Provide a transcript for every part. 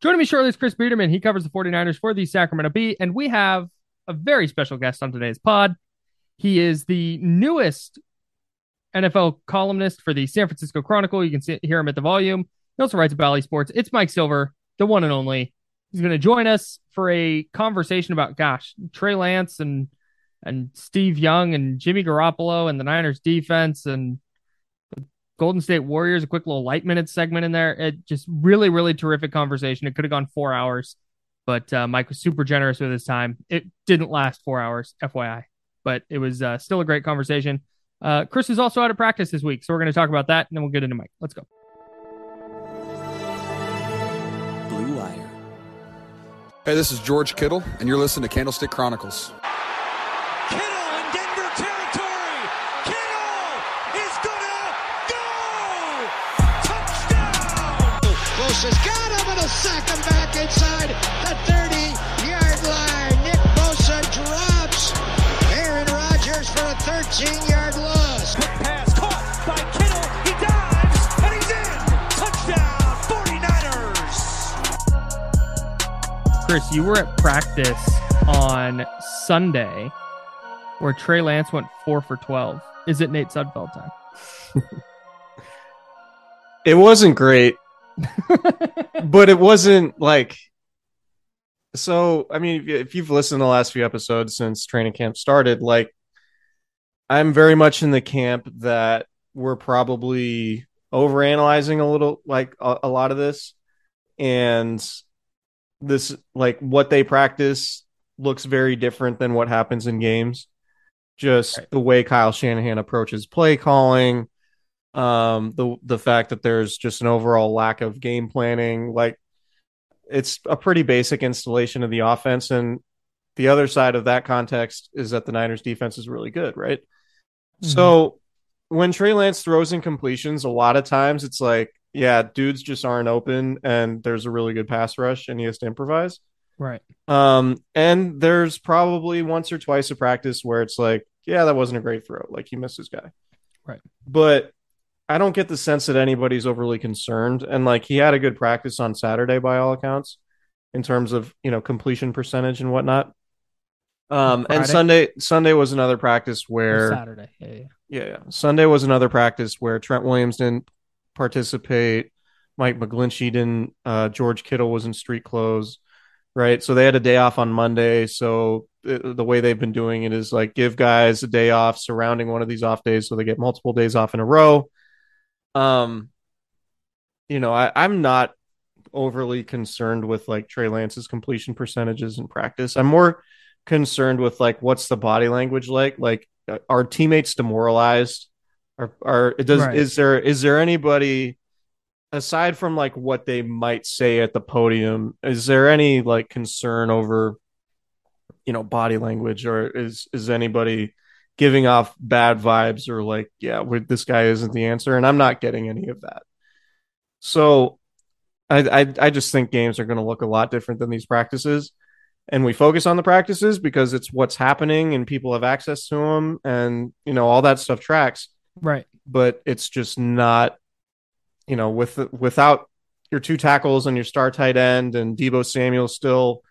Joining me shortly is Chris Biderman. He covers the 49ers for the Sacramento Bee, and we have a very special guest on today's pod. He is the newest NFL columnist for the San Francisco Chronicle. You can see, hear him at the volume. He also writes about Sports. It's Mike Silver, the one and only. He's going to join us for a conversation about, gosh, Trey Lance and and Steve Young and Jimmy Garoppolo and the Niners defense and Golden State Warriors, a quick little light minute segment in there. It just really, really terrific conversation. It could have gone four hours, but uh, Mike was super generous with his time. It didn't last four hours, FYI, but it was uh, still a great conversation. Uh, Chris is also out of practice this week, so we're going to talk about that, and then we'll get into Mike. Let's go. Blue Wire. Hey, this is George Kittle, and you're listening to Candlestick Chronicles. Got him sack him back inside the 30 yard line. Nick Bosa drops Aaron Rodgers for a 13 yard loss. Quick pass caught by Kittle. He dives and he's in. Touchdown 49ers. Chris, you were at practice on Sunday where Trey Lance went four for 12. Is it Nate Sudfeld time? It wasn't great, but it wasn't like. So, I mean, if you- if you've listened to the last few episodes since training camp started, like, I'm very much in the camp that we're probably overanalyzing a little, like, a, a lot of this. And this, like, what they practice looks very different than what happens in games. Just Right. the way Kyle Shanahan approaches play calling, um the the fact that there's just an overall lack of game planning like it's a pretty basic installation of the offense. And the other side of that context is that the Niners defense is really good right? So when Trey Lance throws in completions a lot of times it's like yeah dudes just aren't open and there's a really good pass rush and he has to improvise. Right. um and there's probably once or twice a practice where it's like yeah that wasn't a great throw. Like he missed his guy. Right. but I don't get the sense that anybody's overly concerned. And like he had a good practice on Saturday by all accounts in terms of, you know, completion percentage and whatnot. Um and Sunday Sunday was another practice Or where Saturday. Yeah, yeah. yeah, yeah. Sunday was another practice where Trent Williams didn't participate, Mike McGlinchey didn't, uh George Kittle was in street clothes, right? So they had a day off on Monday. So the, the way they've been doing it is like give guys a day off surrounding one of these off days so they get multiple days off in a row. Um, you know, I, I'm not overly concerned with like Trey Lance's completion percentages in practice. I'm more concerned with like what's the body language like? Like, uh, are teammates demoralized? Are are it does Right. is there is there anybody aside from like what they might say at the podium? Is there any like concern over you know body language or is is anybody giving off bad vibes or like yeah this guy isn't the answer. And i'm not getting any of that. So i i, I just think games are going to look a lot different than these practices. And we focus on the practices because it's what's happening and people have access to them and you know all that stuff tracks. Right. but it's just not you know, with without your two tackles and your star tight end and Deebo Samuel still,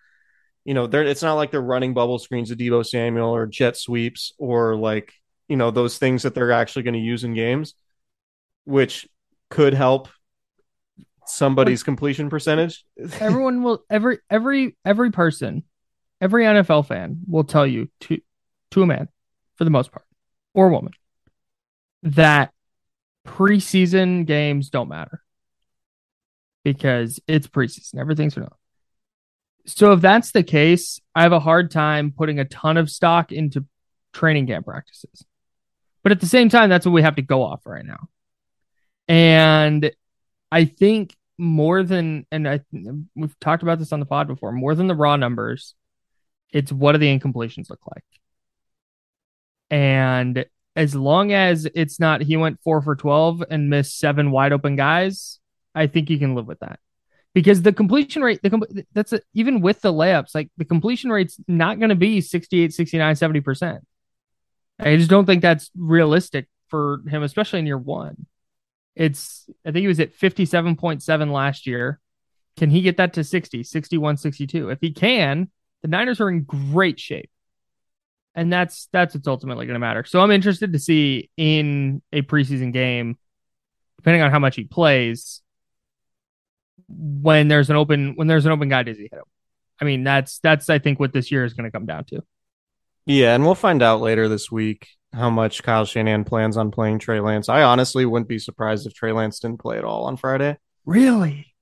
you know, they're it's not like they're running bubble screens to Deebo Samuel or jet sweeps or like, you know, those things that they're actually going to use in games, which could help somebody's completion percentage. Everyone will every every every person, every NFL fan will tell you to to a man, for the most part, or woman, that preseason games don't matter because it's preseason. Everything's new. So if that's the case, I have a hard time putting a ton of stock into training camp practices. But at the same time, that's what we have to go off right now. And I think more than, and I we've talked about this on the pod before, more than the raw numbers, it's what do the incompletions look like? And as long as it's not he went four for 12 and missed seven wide open guys, I think you can live with that. Because the completion rate, the that's a, even with the layups, like the completion rate's not going to be 68, 69, 70%. I just don't think that's realistic for him, especially in year one. It's, I think he was at 57.7 last year. Can he get that to 60, 61, 62? If he can, the Niners are in great shape. And that's that's what's ultimately going to matter. So I'm interested to see in a preseason game, depending on how much he plays, when there's an open when there's an open guy, does he hit him? I mean, that's that's I think what this year is going to come down to. Yeah, and we'll find out later this week how much Kyle Shanahan plans on playing Trey Lance. I honestly wouldn't be surprised if Trey Lance didn't play at all on Friday. Really?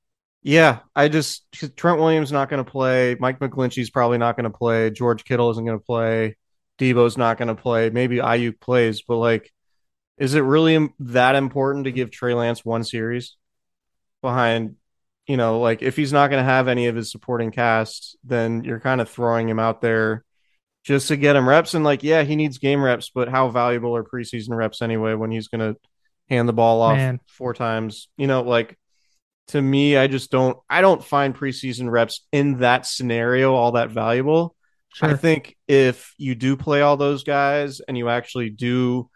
Yeah, I just Trent Williams not going to play. Mike McGlinchey's probably not going to play. George Kittle isn't going to play. Deebo's not going to play. Maybe Aiyuk plays, but like, is it really that important to give Trey Lance one series behind? You know, like if he's not going to have any of his supporting cast, then you're kind of throwing him out there just to get him reps. And like, yeah, he needs game reps, but how valuable are preseason reps anyway when he's going to hand the ball off Man. four times? You know, like to me, I just don't, I don't find preseason reps in that scenario all that valuable. Sure. I think if you do play all those guys and you actually do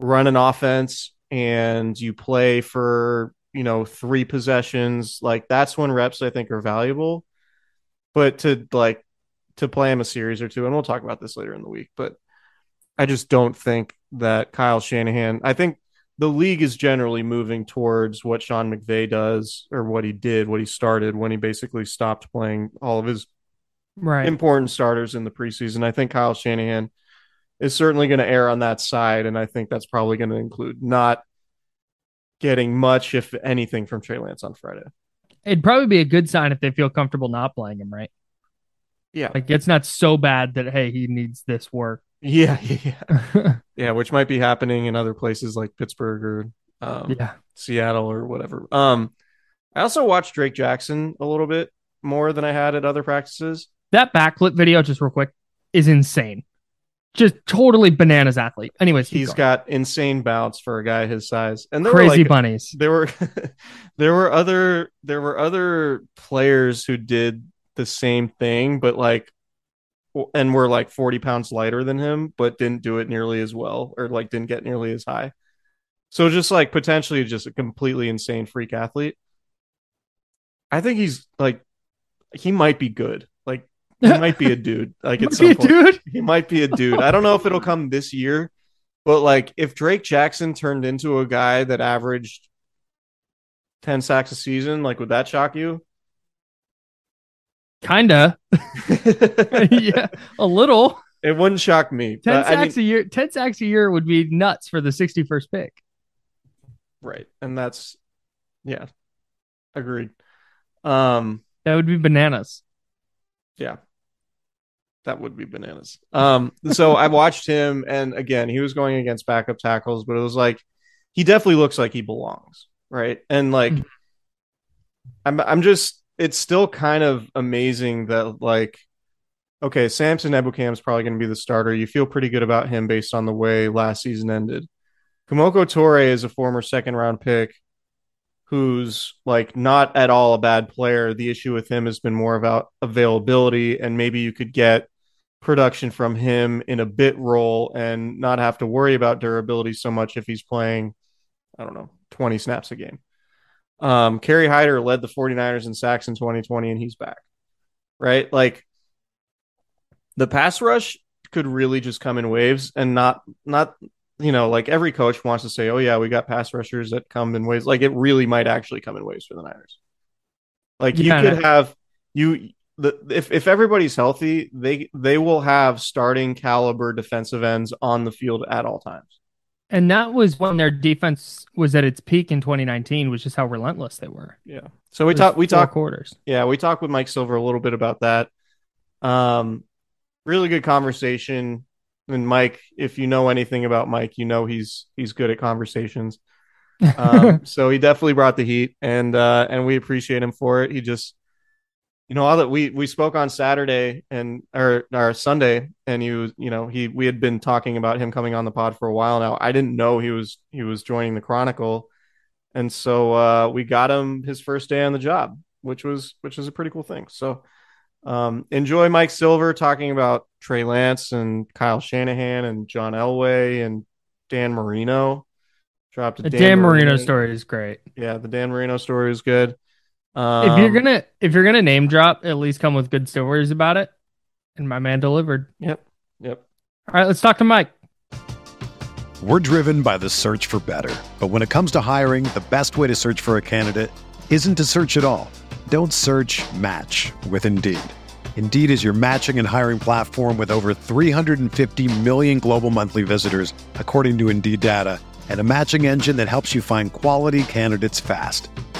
run an offense and you play for, you know, three possessions, like that's when reps I think are valuable. But to like to play him a series or two, and we'll talk about this later in the week. But I just don't think that Kyle Shanahan. I think the league is generally moving towards what Sean McVay does or what he did, what he started when he basically stopped playing all of his right. important starters in the preseason. I think Kyle Shanahan is certainly going to err on that side, and I think that's probably going to include not getting much, if anything, from Trey Lance on Friday. It'd probably be a good sign if they feel comfortable not playing him, right? Yeah. Like it's not so bad that hey, he needs this work. Yeah, yeah. yeah, which might be happening in other places like Pittsburgh or um, yeah. Seattle or whatever. Um I also watched Drake Jackson a little bit more than I had at other practices. That backflip video, just real quick, is insane. Just totally bananas athlete. Anyways, he's going. got insane bounce for a guy his size, and crazy like, bunnies. There were there were other there were other players who did the same thing, but like, and were like 40 pounds lighter than him, but didn't do it nearly as well or like didn't get nearly as high. So just like potentially just a completely insane freak athlete. I think he's like, he might be good. He might be a dude. Like, at some point, dude. he might be a dude. I don't know if it'll come this year, but like, if Drake Jackson turned into a guy that averaged 10 sacks a season, like, would that shock you? Kinda. yeah, a little. It wouldn't shock me. Ten sacks I mean, a year. Ten sacks a year would be nuts for the sixty-first pick. Right, and that's yeah, agreed. Um, that would be bananas. Yeah, that would be bananas. Um, so I watched him, and again, he was going against backup tackles, but it was like he definitely looks like he belongs, right? And like, mm-hmm. I'm, I'm just it's still kind of amazing that like okay, Samson Ebukam is probably going to be the starter. You feel pretty good about him based on the way last season ended. Kemoko Turay is a former second round pick who's like not at all a bad player. The issue with him has been more about availability, and maybe you could get production from him in a bit role and not have to worry about durability so much if he's playing, I don't know, 20 snaps a game. Um, Kerry Hyder led the 49ers in sacks in 2020, and he's back. Right? Like the pass rush could really just come in waves and not not you know, like every coach wants to say, Oh yeah, we got pass rushers that come in waves. Like it really might actually come in waves for the Niners. Like you Yeah, could have you the if if everybody's healthy, they they will have starting caliber defensive ends on the field at all times. And that was when their defense was at its peak in 2019, which is how relentless they were. Yeah. So we talk we talk quarters. yeah, we talked with Mike Silver a little bit about that. Um really good conversation. And Mike, if you know anything about Mike, you know he's he's good at conversations. Um so he definitely brought the heat and uh and we appreciate him for it. He just you know, all that we we spoke on Saturday and or or Sunday, and he was, you know, he we had been talking about him coming on the pod for a while now. I didn't know he was he was joining the Chronicle, and so uh, we got him his first day on the job, which was which was a pretty cool thing. So um, enjoy Mike Silver talking about Trey Lance and Kyle Shanahan and John Elway and Dan Marino. Dropped a The Dan Marino story is great. Yeah, the Dan Marino story is good. If you're Um, gonna if you're gonna name drop, at least come with good stories about it. And my man delivered. Yep. Yep. All right, let's talk to Mike. We're driven by the search for better. But when it comes to hiring, the best way to search for a candidate isn't to search at all. Don't search match with Indeed. Indeed is your matching and hiring platform with over 350 million global monthly visitors, according to Indeed data, and a matching engine that helps you find quality candidates fast.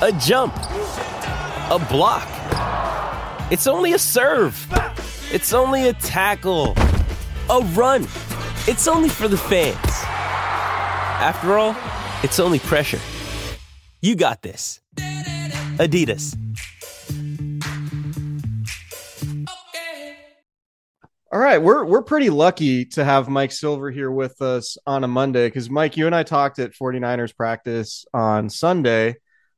a jump, a block. It's only a serve. It's only a tackle, a run. It's only for the fans. After all, it's only pressure. You got this. Adidas. All right, we're we're pretty lucky to have Mike Silver here with us on a Monday because Mike, you and I talked at 49ers practice on Sunday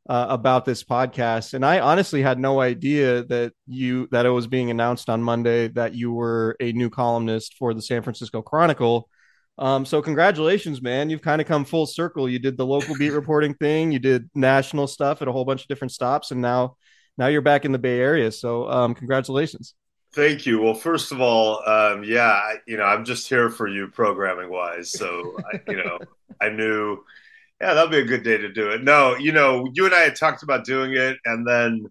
uh, about this podcast, and I honestly had no idea that you that it was being announced on Monday that you were a new columnist for the San Francisco Chronicle. Um, so congratulations, man! You've kind of come full circle. You did the local beat reporting thing, you did national stuff at a whole bunch of different stops, and now now you're back in the Bay Area. So um, congratulations. Thank you. Well, first of all, um, yeah, you know, I'm just here for you programming wise. So, I, you know, I knew, yeah, that'll be a good day to do it. No, you know, you and I had talked about doing it, and then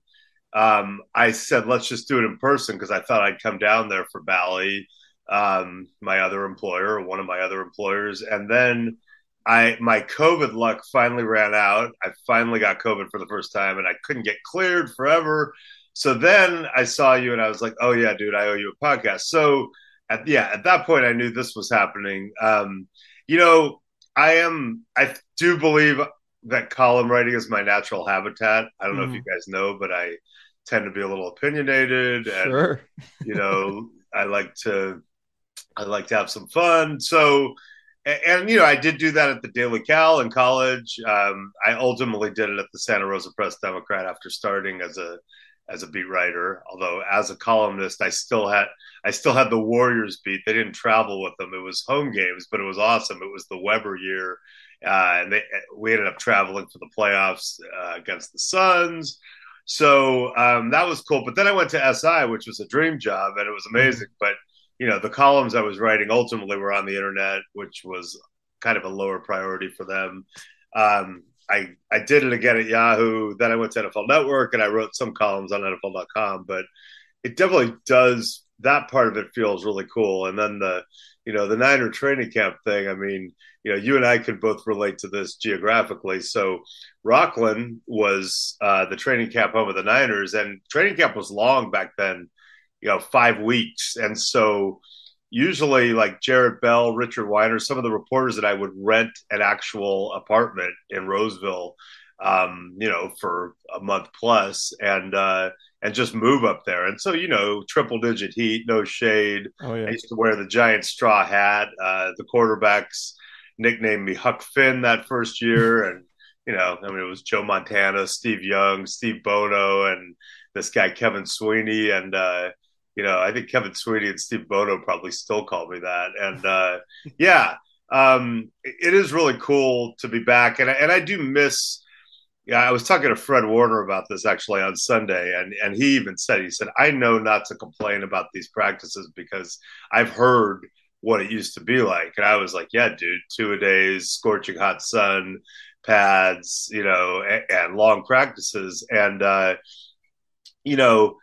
um, I said, let's just do it in person because I thought I'd come down there for Bally, um, my other employer, one of my other employers, and then I my COVID luck finally ran out. I finally got COVID for the first time, and I couldn't get cleared forever. So then I saw you and I was like, oh yeah, dude, I owe you a podcast. So at yeah, at that point I knew this was happening. Um, you know, I am I do believe that column writing is my natural habitat. I don't know if you guys know, but I tend to be a little opinionated and Sure. you know, I like to I like to have some fun. So and, and, you know, I did do that at the Daily Cal in college. Um, I ultimately did it at the Santa Rosa Press Democrat after starting as a as a beat writer. Although as a columnist, I still had I still had the Warriors beat. They didn't travel with them. It was home games, but it was awesome. It was the Webber year, uh, and they, we ended up traveling for the playoffs uh, against the Suns. So um, that was cool. But then I went to SI, which was a dream job, and it was amazing. But you know, the columns I was writing ultimately were on the internet, which was kind of a lower priority for them. Um, I I did it again at Yahoo. Then I went to NFL Network and I wrote some columns on NFL.com. But it definitely does that part of it feels really cool. And then the, you know, the Niner training camp thing. I mean, you know, you and I could both relate to this geographically. So Rocklin was uh, the training camp home of the Niners, and training camp was long back then, you know, five weeks. And so usually like Jared Bell, Richard Weiner, some of the reporters that I would rent an actual apartment in Roseville, um, you know, for a month plus and uh and just move up there. And so, you know, triple digit heat, no shade. Oh, yeah. I used to wear the giant straw hat. Uh the quarterbacks nicknamed me Huck Finn that first year. and, you know, I mean, it was Joe Montana, Steve Young, Steve Bono, and this guy, Kevin Sweeney. And, uh, you know, I think Kevin Sweeney and Steve Bono probably still call me that. And, uh, yeah, um, it is really cool to be back. And, and I do miss, yeah, I was talking to Fred Warner about this actually on Sunday, and and he even said he said I know not to complain about these practices because I've heard what it used to be like. And I was like, yeah, dude, two a days, scorching hot sun, pads, you know, and, and long practices. And, uh, you know,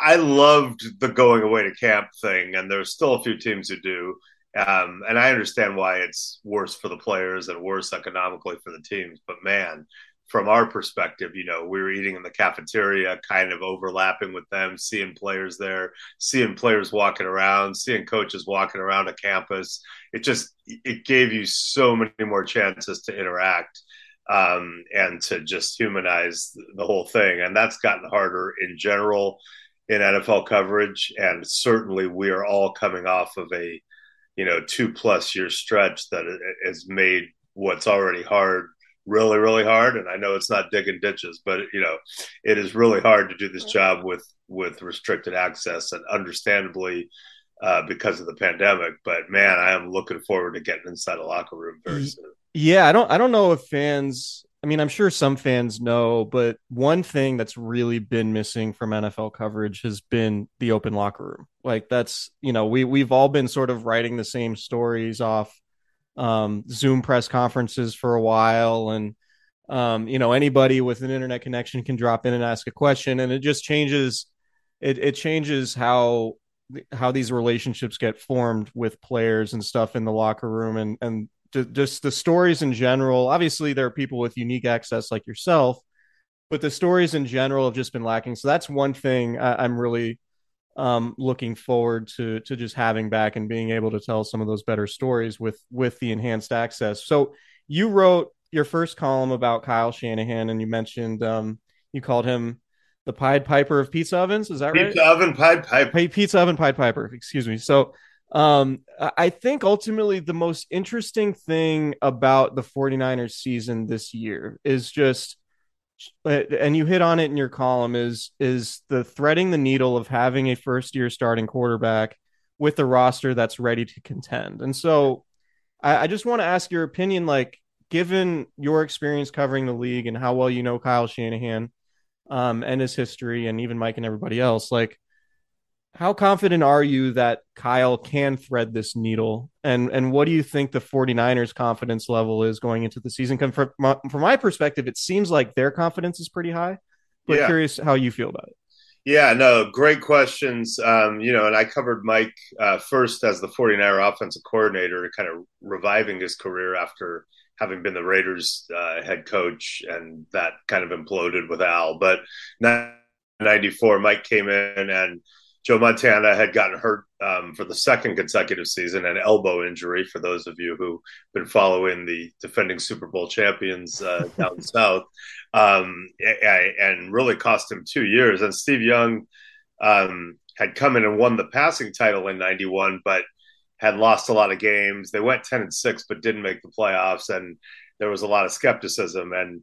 I loved the going away to camp thing. And there's still a few teams who do. Um, and I understand why it's worse for the players and worse economically for the teams. But man, from our perspective, you know, we were eating in the cafeteria, kind of overlapping with them, seeing players there, seeing players walking around, seeing coaches walking around a campus. It just it gave you so many more chances to interact um, and to just humanize the whole thing. And that's gotten harder in general in NFL coverage. And certainly, we are all coming off of a you know two plus year stretch that has made what's already hard really really hard. And i know it's not digging ditches but you know it is really hard to do this job with with restricted access and understandably uh, because of the pandemic. But man i am looking forward to getting inside a locker room very soon. Yeah i don't i don't know if fans i mean i'm sure some fans know but one thing that's really been missing from nfl coverage has been the open locker room. Like that's you know we we've all been sort of writing the same stories off um, Zoom press conferences for a while, and um, you know anybody with an internet connection can drop in and ask a question, and it just changes. It it changes how how these relationships get formed with players and stuff in the locker room, and and just the stories in general. Obviously, there are people with unique access like yourself, but the stories in general have just been lacking. So that's one thing I, I'm really um, looking forward to to just having back and being able to tell some of those better stories with with the enhanced access. So you wrote your first column about Kyle Shanahan, and you mentioned um, you called him the Pied Piper of pizza ovens. Is that pizza right? Pizza oven Pied Piper. Pizza oven Pied Piper. Excuse me. So um, I think ultimately the most interesting thing about the 49ers season this year is just and you hit on it in your column is is the threading the needle of having a first year starting quarterback with a roster that's ready to contend. And so I, I just want to ask your opinion, like given your experience covering the league and how well you know Kyle Shanahan um, and his history and even Mike and everybody else, like how confident are you that Kyle can thread this needle? And and what do you think the 49ers confidence level is going into the season? From my, from my perspective, it seems like their confidence is pretty high. But yeah. curious how you feel about it. Yeah, no, great questions. Um, you know, and I covered Mike uh, first as the 49er offensive coordinator, kind of reviving his career after having been the Raiders uh, head coach, and that kind of imploded with Al. But 94, Mike came in and Joe Montana had gotten hurt um, for the second consecutive season, an elbow injury. For those of you who've been following the defending Super Bowl champions uh, down south, um, and really cost him two years. And Steve Young um, had come in and won the passing title in '91, but had lost a lot of games. They went ten and six, but didn't make the playoffs, and there was a lot of skepticism. And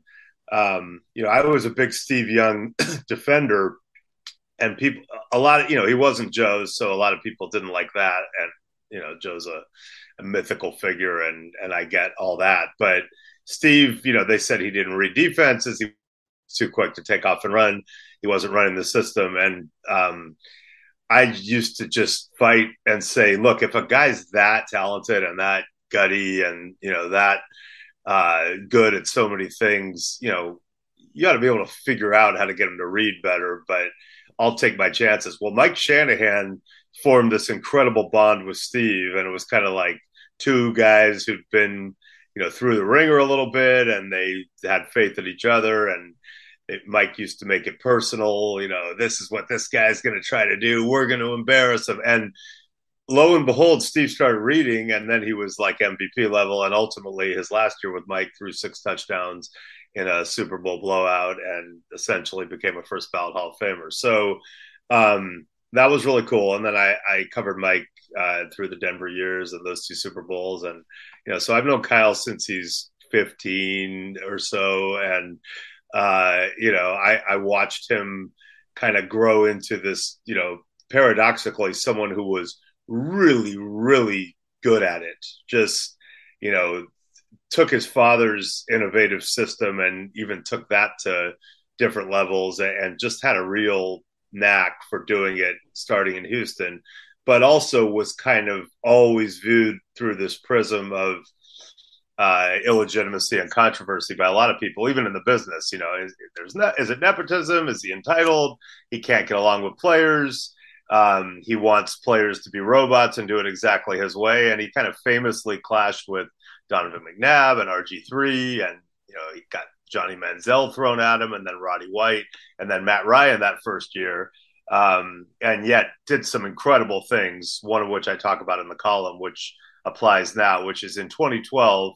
um, you know, I was a big Steve Young defender and people a lot of you know he wasn't joe's so a lot of people didn't like that. And you know joe's a, a, mythical figure and and i get all that. But steve you know they said he didn't read defenses. He was too quick to take off and run. He wasn't running the system. And um, i used to just fight and say look if a guy's that talented and that gutty and you know that uh, good at so many things you know you got to be able to figure out how to get him to read better. But I'll take my chances. Well, Mike Shanahan formed this incredible bond with Steve, and it was kind of like two guys who'd been, you know, through the ringer a little bit, and they had faith in each other. And it, Mike used to make it personal. You know, this is what this guy's going to try to do. We're going to embarrass him. And lo and behold, Steve started reading, and then he was like MVP level. And ultimately, his last year with Mike threw six touchdowns in a Super Bowl blowout and essentially became a first ballot Hall of Famer. So um, that was really cool. And then I, I covered Mike uh, through the Denver years and those two Super Bowls. And, you know, so I've known Kyle since he's 15 or so. And, uh, you know, I, I watched him kind of grow into this, you know, paradoxically, someone who was really, really good at it. Just, you know, took his father's innovative system and even took that to different levels and just had a real knack for doing it starting in Houston, but also was kind of always viewed through this prism of uh, illegitimacy and controversy by a lot of people, even in the business. You know, is, there's is it nepotism? Is he entitled? He can't get along with players. Um, he wants players to be robots and do it exactly his way. And he kind of famously clashed with Donovan McNabb and RG3, and you know he got Johnny Manziel thrown at him, and then Roddy White, and then Matt Ryan that first year, um, and yet did some incredible things. One of which I talk about in the column, which applies now, which is in 2012.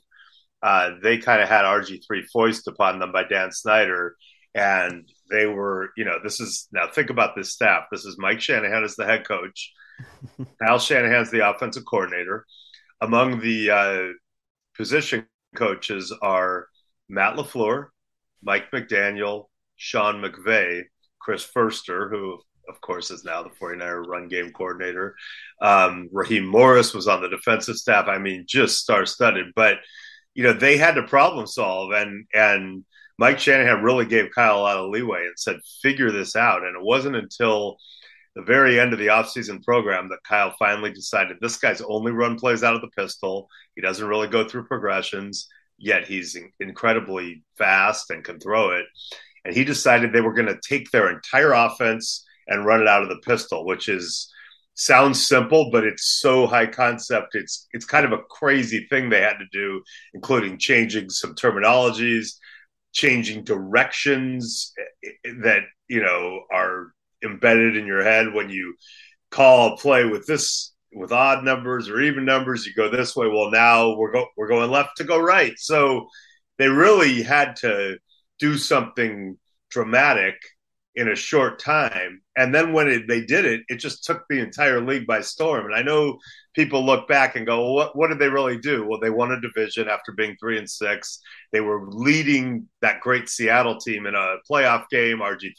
Uh, they kind of had RG3 foist upon them by Dan Snyder, and they were, you know, this is now think about this staff. This is Mike Shanahan as the head coach, Al Shanahan's the offensive coordinator. Among the uh, position coaches are Matt LaFleur, Mike McDaniel, Sean McVay, Chris Foerster, who of course is now the 49er run game coordinator. Um, Raheem Morris was on the defensive staff. I mean, just star studded. But you know, they had to problem solve, and and Mike Shanahan really gave Kyle a lot of leeway and said, figure this out. And it wasn't until the very end of the offseason program that Kyle finally decided this guy's only run plays out of the pistol. He doesn't really go through progressions, yet he's incredibly fast and can throw it. And he decided they were going to take their entire offense and run it out of the pistol, which is sounds simple, but it's so high concept. It's it's kind of a crazy thing they had to do, including changing some terminologies, changing directions eh, eh, that you know are embedded in your head when you call a play with this with odd numbers or even numbers you go this way. Well now we're go we're going left to go right. So they really had to do something dramatic in a short time. And then when it, they did it it just took the entire league by storm. And i know people look back and go well, what, what did they really do? Well they won a division after being three and six. They were leading that great seattle team in a playoff game rg3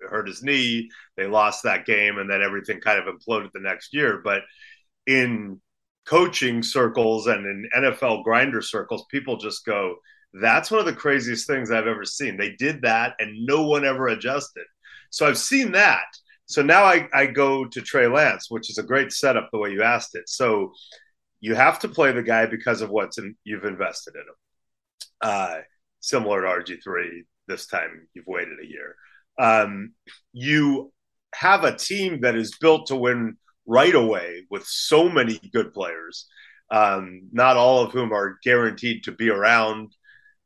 hurt his knee. They lost that game, and then everything kind of imploded the next year. But in coaching circles and in NFL grinder circles, people just go, that's one of the craziest things I've ever seen. They did that, and no one ever adjusted. So I've seen that. So now I, I go to Trey Lance, which is a great setup the way you asked it. So you have to play the guy because of what's in, you've invested in him. Uh, similar to RG3, this time you've waited a year um, you have a team that is built to win right away with so many good players, um, not all of whom are guaranteed to be around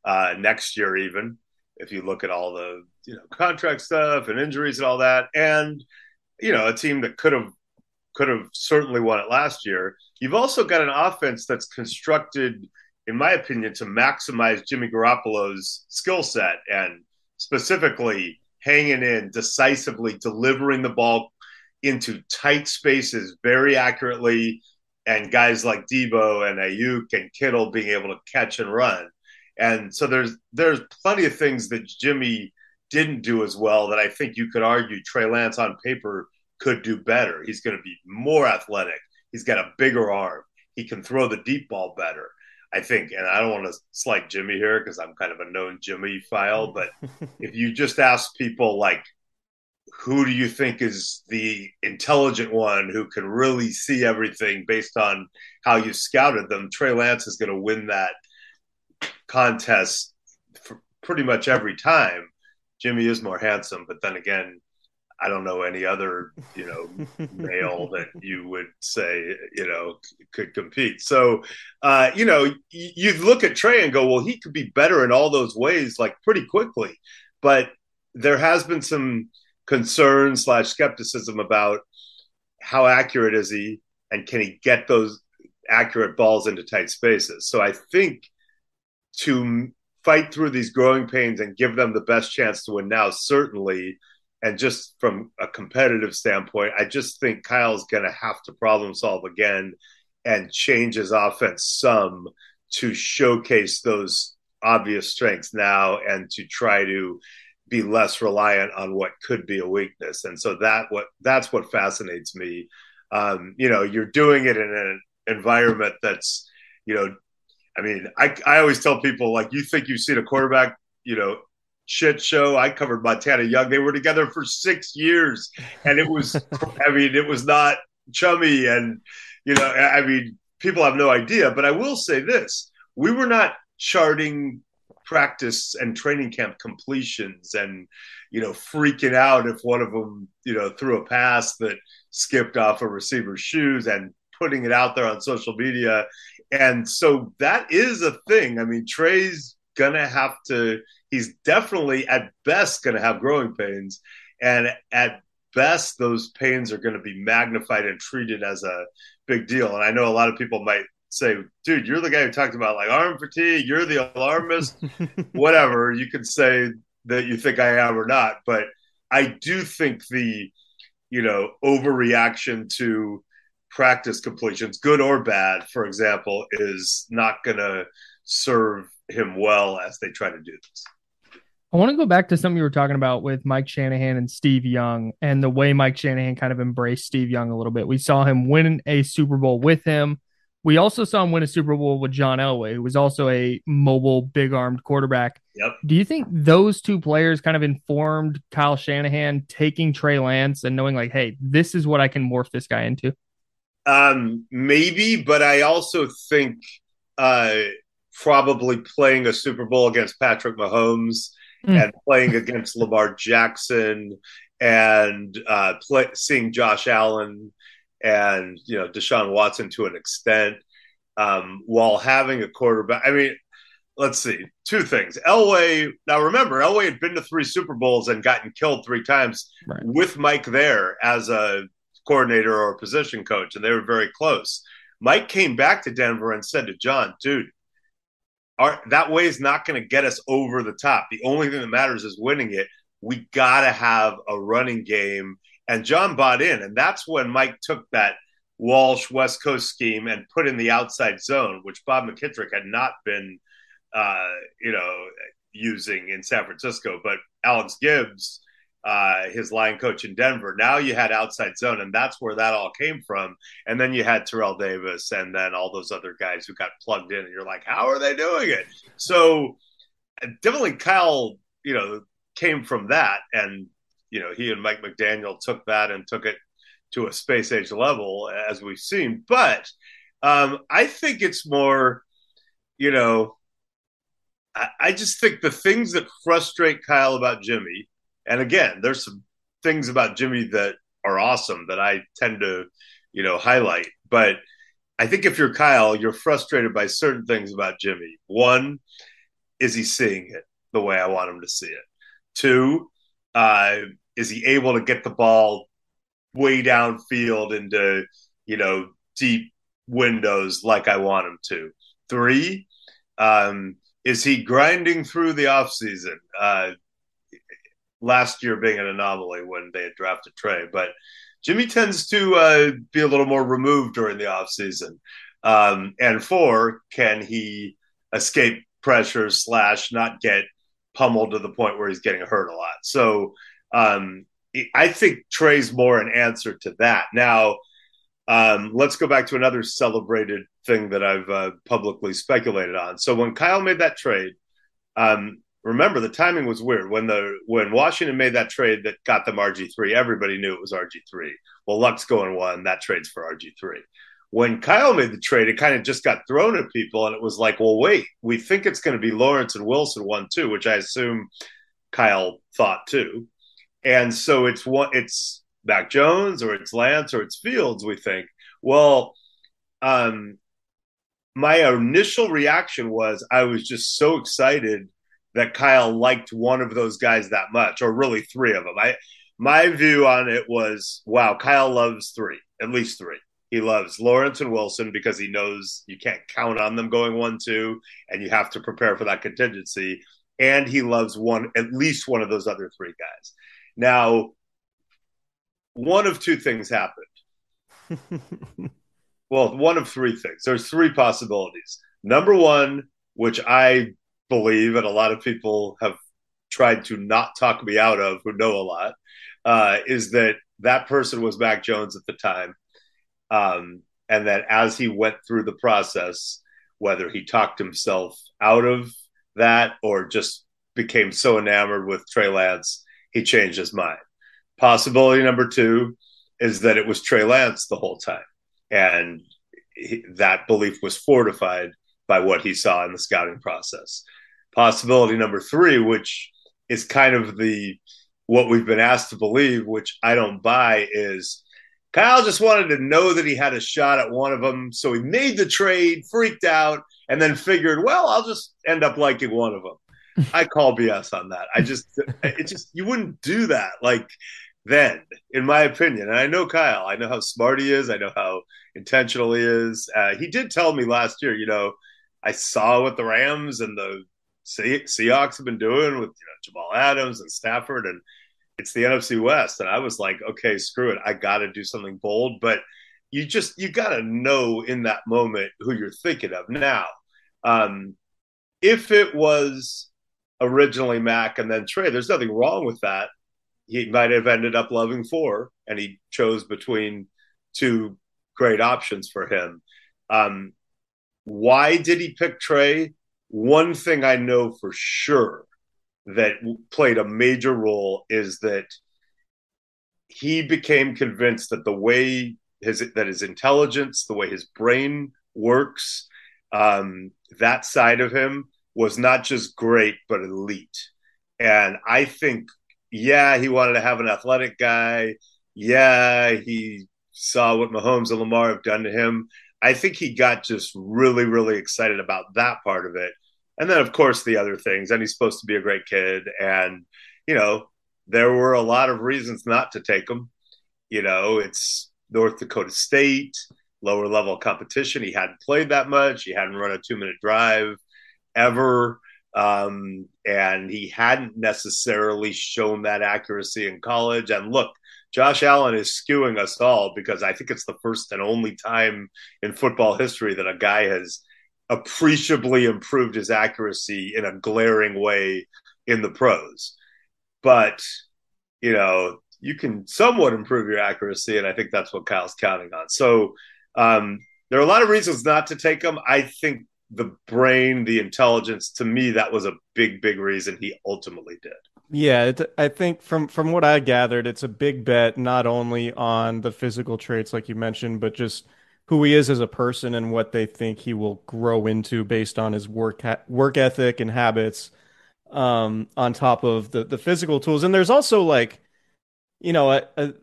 uh, next year, even if you look at all the you know contract stuff and injuries and all that, and you know a team that could have could have certainly won it last year. You've also got an offense that's constructed, in my opinion, to maximize Jimmy Garoppolo's skill set and specifically hanging in, decisively delivering the ball into tight spaces very accurately, and guys like Deebo and Aiyuk and Kittle being able to catch and run. And so there's there's plenty of things that Jimmy didn't do as well that I think you could argue Trey Lance on paper could do better. He's going to be more athletic. He's got a bigger arm. He can throw the deep ball better. I think, and I don't want to slight Jimmy here because I'm kind of a known Jimmy file, but if you just ask people like, who do you think is the intelligent one who can really see everything based on how you scouted them? Trey Lance is going to win that contest pretty much every time. Jimmy is more handsome, but then again, I don't know any other, you know, male that you would say, you know, could compete. So, uh, you know, you, you look at Trey and go, well, he could be better in all those ways, like pretty quickly. But there has been some concern slash skepticism about how accurate is he and can he get those accurate balls into tight spaces. So I think to fight through these growing pains and give them the best chance to win now, certainly – and just from a competitive standpoint, I just think Kyle's going to have to problem solve again and change his offense some to showcase those obvious strengths now and to try to be less reliant on what could be a weakness. And so that what that's what fascinates me. Um, you know, you're doing it in an environment that's, you know, I mean, I, I always tell people like you think you've seen a quarterback, you know, shit show. I covered Montana Young. They were together for six years, and it was, I mean, it was not chummy. And, you know, I mean, people have no idea. But I will say this we were not charting practice and training camp completions and, you know, freaking out if one of them, you know, threw a pass that skipped off a receiver's shoes and putting it out there on social media. And so that is a thing. I mean, Trey's gonna have to he's definitely at best going to have growing pains. And at best those pains are going to be magnified and treated as a big deal. And i know a lot of people might say dude you're the guy who talked about like arm fatigue. You're the alarmist. Whatever. You can say that you think i am or not. But i do think the you know overreaction to practice completions good or bad for example is not going to serve him well as they try to do this. I want to go back to something you were talking about with Mike Shanahan and Steve Young and the way Mike Shanahan kind of embraced Steve Young a little bit. We saw him win a Super Bowl with him. We also saw him win a Super Bowl with John Elway, who was also a mobile, big armed quarterback. Yep. Do you think those two players kind of informed Kyle Shanahan taking Trey Lance and knowing, like, hey, this is what I can morph this guy into? Um, maybe, but I also think uh, probably playing a Super Bowl against Patrick Mahomes mm. and playing against Lamar Jackson and uh, play, seeing Josh Allen and you know Deshaun Watson to an extent um, while having a quarterback. I mean, let's see, two things. Elway. Now remember, Elway had been to three Super Bowls and gotten killed three times right. with Mike there as a coordinator or a position coach, and they were very close. Mike came back to Denver and said to John, "Dude, our, that way is not going to get us over the top. The only thing that matters is winning it. We got to have a running game. And John bought in. And that's when Mike took that Walsh West Coast scheme and put in the outside zone, which Bob McKittrick had not been, uh, you know, using in San Francisco. But Alex Gibbs uh, his line coach in Denver. Now you had outside zone, and that's where that all came from. And then you had Terrell Davis, and then all those other guys who got plugged in, and you're like, how are they doing it? So definitely Kyle, you know, came from that, and you know, he and Mike McDaniel took that and took it to a space age level, as we've seen. But um, I think it's more, you know. I, I just think the things that frustrate Kyle about Jimmy, and again, there's some things about Jimmy that are awesome that I tend to, you know, highlight. But I think if you're Kyle, you're frustrated by certain things about Jimmy. One, is he seeing it the way I want him to see it? Two, uh, is he able to get the ball way downfield into, you know, deep windows like I want him to? Three, um, is he grinding through the offseason? Uh, last year being an anomaly when they had drafted Trey. But Jimmy tends to uh, be a little more removed during the offseason. Um, and four, can he escape pressure slash not get pummeled to the point where he's getting hurt a lot? So um, I think Trey's more an answer to that. Now, um, let's go back to another celebrated thing that I've uh, publicly speculated on. So when Kyle made that trade, um, remember the timing was weird. When the when Washington made that trade that got them RG3 everybody knew it was RG3 well Luck's going one that trades for RG3 when Kyle made the trade it kind of just got thrown at people and it was like well wait we think it's going to be Lawrence and Wilson one too which I assume Kyle thought too. And so it's one it's Mac Jones or it's Lance or it's Fields, we think. Well, um, my initial reaction was I was just so excited that Kyle liked one of those guys that much, or really three of them. I my view on it was, wow, Kyle loves three, at least three. He loves Lawrence and Wilson because he knows you can't count on them going one two, and you have to prepare for that contingency. And he loves one, at least one of those other three guys. Now, one of two things happened. well, one of three things. There's three possibilities. Number one, which I believe, and a lot of people have tried to not talk me out of, who know a lot, uh, is that that person was Mac Jones at the time, um, and that as he went through the process, whether he talked himself out of that or just became so enamored with Trey Lance, he changed his mind. Possibility number two is that it was Trey Lance the whole time, and he, that belief was fortified by what he saw in the scouting process. Possibility number three, which is kind of the what we've been asked to believe, which I don't buy, is Kyle just wanted to know that he had a shot at one of them. So he made the trade, freaked out, and then figured, well, I'll just end up liking one of them. I call BS on that. I just, it just, you wouldn't do that. Like, then, in my opinion, and I know Kyle, I know how smart he is, I know how intentional he is. Uh, he did tell me last year, you know, I saw what the Rams and the Seahawks have been doing with you know, Jamal Adams and Stafford, and it's the NFC West. And I was like, okay, screw it, I got to do something bold. But you just you got to know in that moment who you're thinking of. Now, um, if it was originally Mac and then Trey, there's nothing wrong with that. He might have ended up loving four, and he chose between two great options for him. Um, why did he pick Trey? one thing I know for sure that played a major role is that he became convinced that the way his that his intelligence, the way his brain works, um, that side of him was not just great but elite. And I think, yeah, he wanted to have an athletic guy. Yeah, he saw what Mahomes and Lamar have done to him. I think he got just really, really excited about that part of it. And then of course the other things and he's supposed to be a great kid and you know there were a lot of reasons not to take him. You know it's north dakota state lower level competition. He hadn't played that much. He hadn't run a two minute drive ever um, and he hadn't necessarily shown that accuracy in college. And look Josh Allen is skewing us all because I think it's the first and only time in football history that a guy has appreciably improved his accuracy in a glaring way in the pros. But, you know, you can somewhat improve your accuracy, and I think that's what Kyle's counting on. So um, there are a lot of reasons not to take him. I think the brain, the intelligence, to me, that was a big, big reason he ultimately did. Yeah, it, I think from from what I gathered, it's a big bet not only on the physical traits like you mentioned, but just – who he is as a person and what they think he will grow into based on his work work ethic and habits um, on top of the the physical tools. And there's also like you know a, a,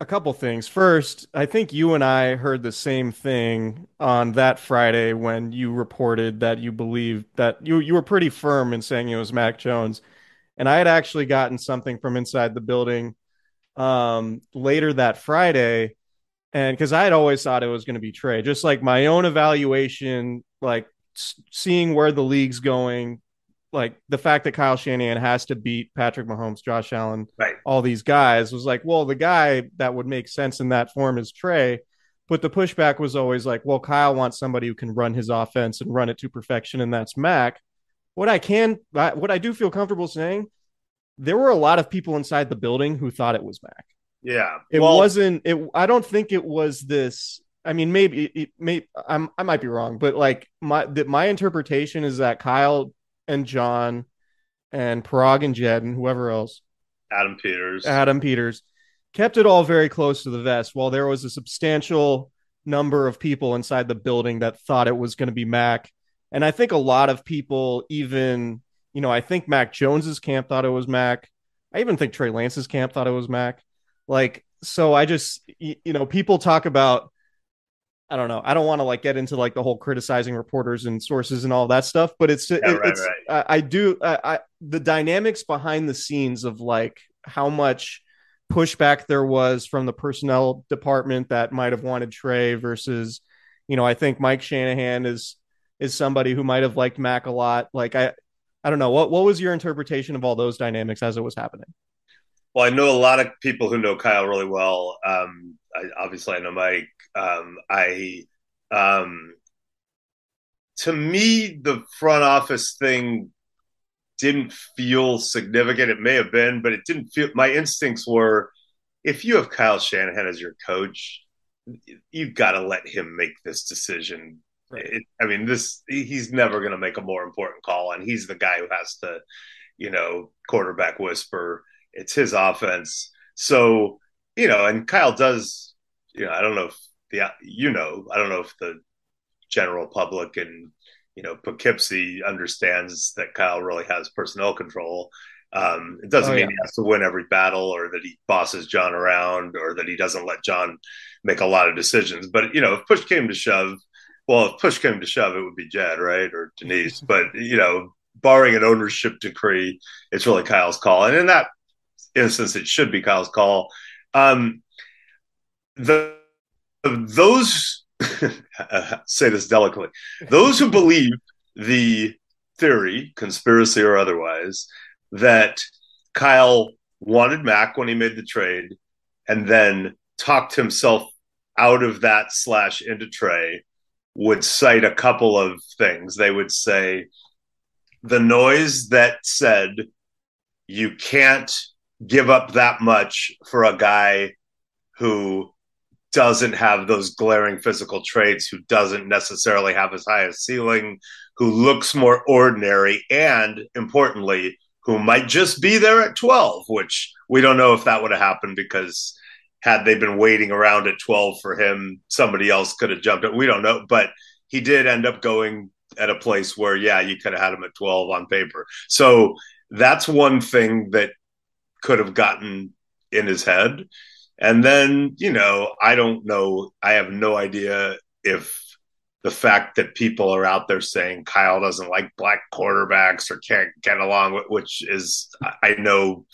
a couple things. First i think you and i heard the same thing on that friday when you reported that you believed that you you were pretty firm in saying it was mac jones and i had actually gotten something from inside the building um, later that friday and because I had always thought it was going to be Trey, just like my own evaluation, like seeing where the league's going, like the fact that Kyle Shanahan has to beat Patrick Mahomes, Josh Allen, right. all these guys was like, well, the guy that would make sense in that form is Trey. But the pushback was always like, well, Kyle wants somebody who can run his offense and run it to perfection, and that's Mac. What I can, what I do feel comfortable saying, there were a lot of people inside the building who thought it was Mac. Yeah. It well, wasn't it I don't think it was this I mean maybe it, may I'm I might be wrong, but like my the, my interpretation is that Kyle and John and Paraag and Jed and whoever else Adam Peters. Adam Peters kept it all very close to the vest while there was a substantial number of people inside the building that thought it was going to be Mac. And I think a lot of people even, you know, I think Mac Jones's camp thought it was Mac. I even think Trey Lance's camp thought it was Mac. Like, so I just, you know, people talk about, I don't know, I don't want to like get into like the whole criticizing reporters and sources and all that stuff, but it's, yeah, it, right, it's, right. I, I, do, I, I, the dynamics behind the scenes of like how much pushback there was from the personnel department that might have wanted Trey versus, you know, I think Mike Shanahan is, is somebody who might have liked Mac a lot. Like, I, I don't know. What, what was your interpretation of all those dynamics as it was happening? Well, I know a lot of people who know Kyle really well. Um, I, obviously, I know Mike. Um, I, um, to me, the front office thing didn't feel significant. It may have been, but it didn't feel. My instincts were, if you have Kyle Shanahan as your coach, you've got to let him make this decision. Right. It, I mean, this he's never going to make a more important call, and he's the guy who has to, you know, quarterback whisper it's his offense. So, you know, and Kyle does, you know, I don't know if the, you know, I don't know if the general public and, you know, Poughkeepsie understands that Kyle really has personnel control. Um, it doesn't oh, mean yeah. he has to win every battle or that he bosses John around or that he doesn't let John make a lot of decisions. But, you know, if push came to shove, well, if push came to shove, it would be Jed, right? Or Denise. but, you know, barring an ownership decree, it's really Kyle's call. And in that instance, it should be Kyle's call. Um, the those say this delicately. Those who believe the theory, conspiracy or otherwise, that Kyle wanted Mac when he made the trade, and then talked himself out of that slash into Trey, would cite a couple of things. They would say the noise that said you can't give up that much for a guy who doesn't have those glaring physical traits, who doesn't necessarily have as high a ceiling, who looks more ordinary, and importantly, who might just be there at 12, which we don't know if that would have happened because had they been waiting around at 12 for him, somebody else could have jumped it. We don't know, but he did end up going at a place where, yeah, you could have had him at 12 on paper. So that's one thing that could have gotten in his head. And then, you know, I don't know. I have no idea if the fact that people are out there saying Kyle doesn't like black quarterbacks or can't get along which is, I know,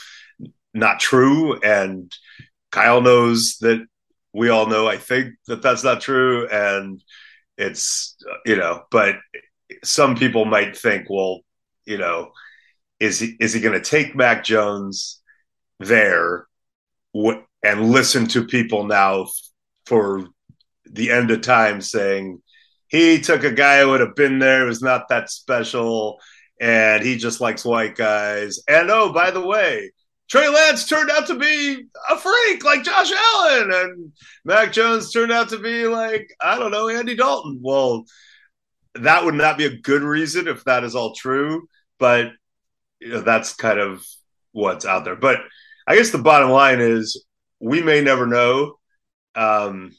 not true. And Kyle knows that we all know, I think, that that's not true. And it's, you know, but some people might think, well, you know, is he, is he going to take Mac Jones there and listen to people now for the end of time saying he took a guy who would have been there was not that special and he just likes white guys and oh by the way Trey Lance turned out to be a freak like Josh Allen, and Mac Jones turned out to be like, I don't know, Andy Dalton. Well, that would not be a good reason if that is all true, but you know, that's kind of what's out there. But I guess the bottom line is we may never know. Um,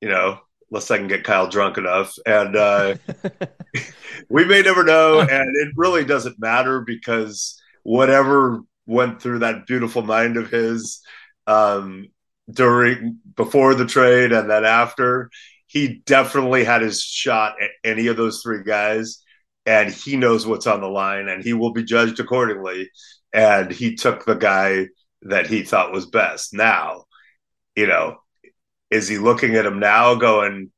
you know, unless I can get Kyle drunk enough, and uh, we may never know. And it really doesn't matter because whatever went through that beautiful mind of his um, during before the trade and then after, he definitely had his shot at any of those three guys, and he knows what's on the line, and he will be judged accordingly. And he took the guy that he thought was best. Now, you know, is he looking at him now going,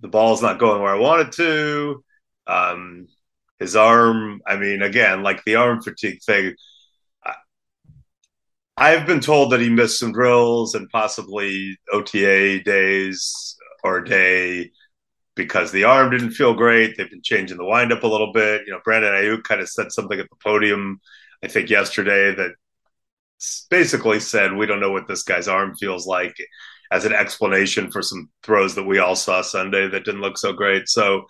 the ball's not going where I want it to? Um, his arm, I mean, again, like the arm fatigue thing. I've been told that he missed some drills and possibly OTA days or a day because the arm didn't feel great. They've been changing the windup a little bit. You know, Brandon Aiyuk kind of said something at the podium, I think yesterday, that basically said we don't know what this guy's arm feels like as an explanation for some throws that we all saw Sunday that didn't look so great. So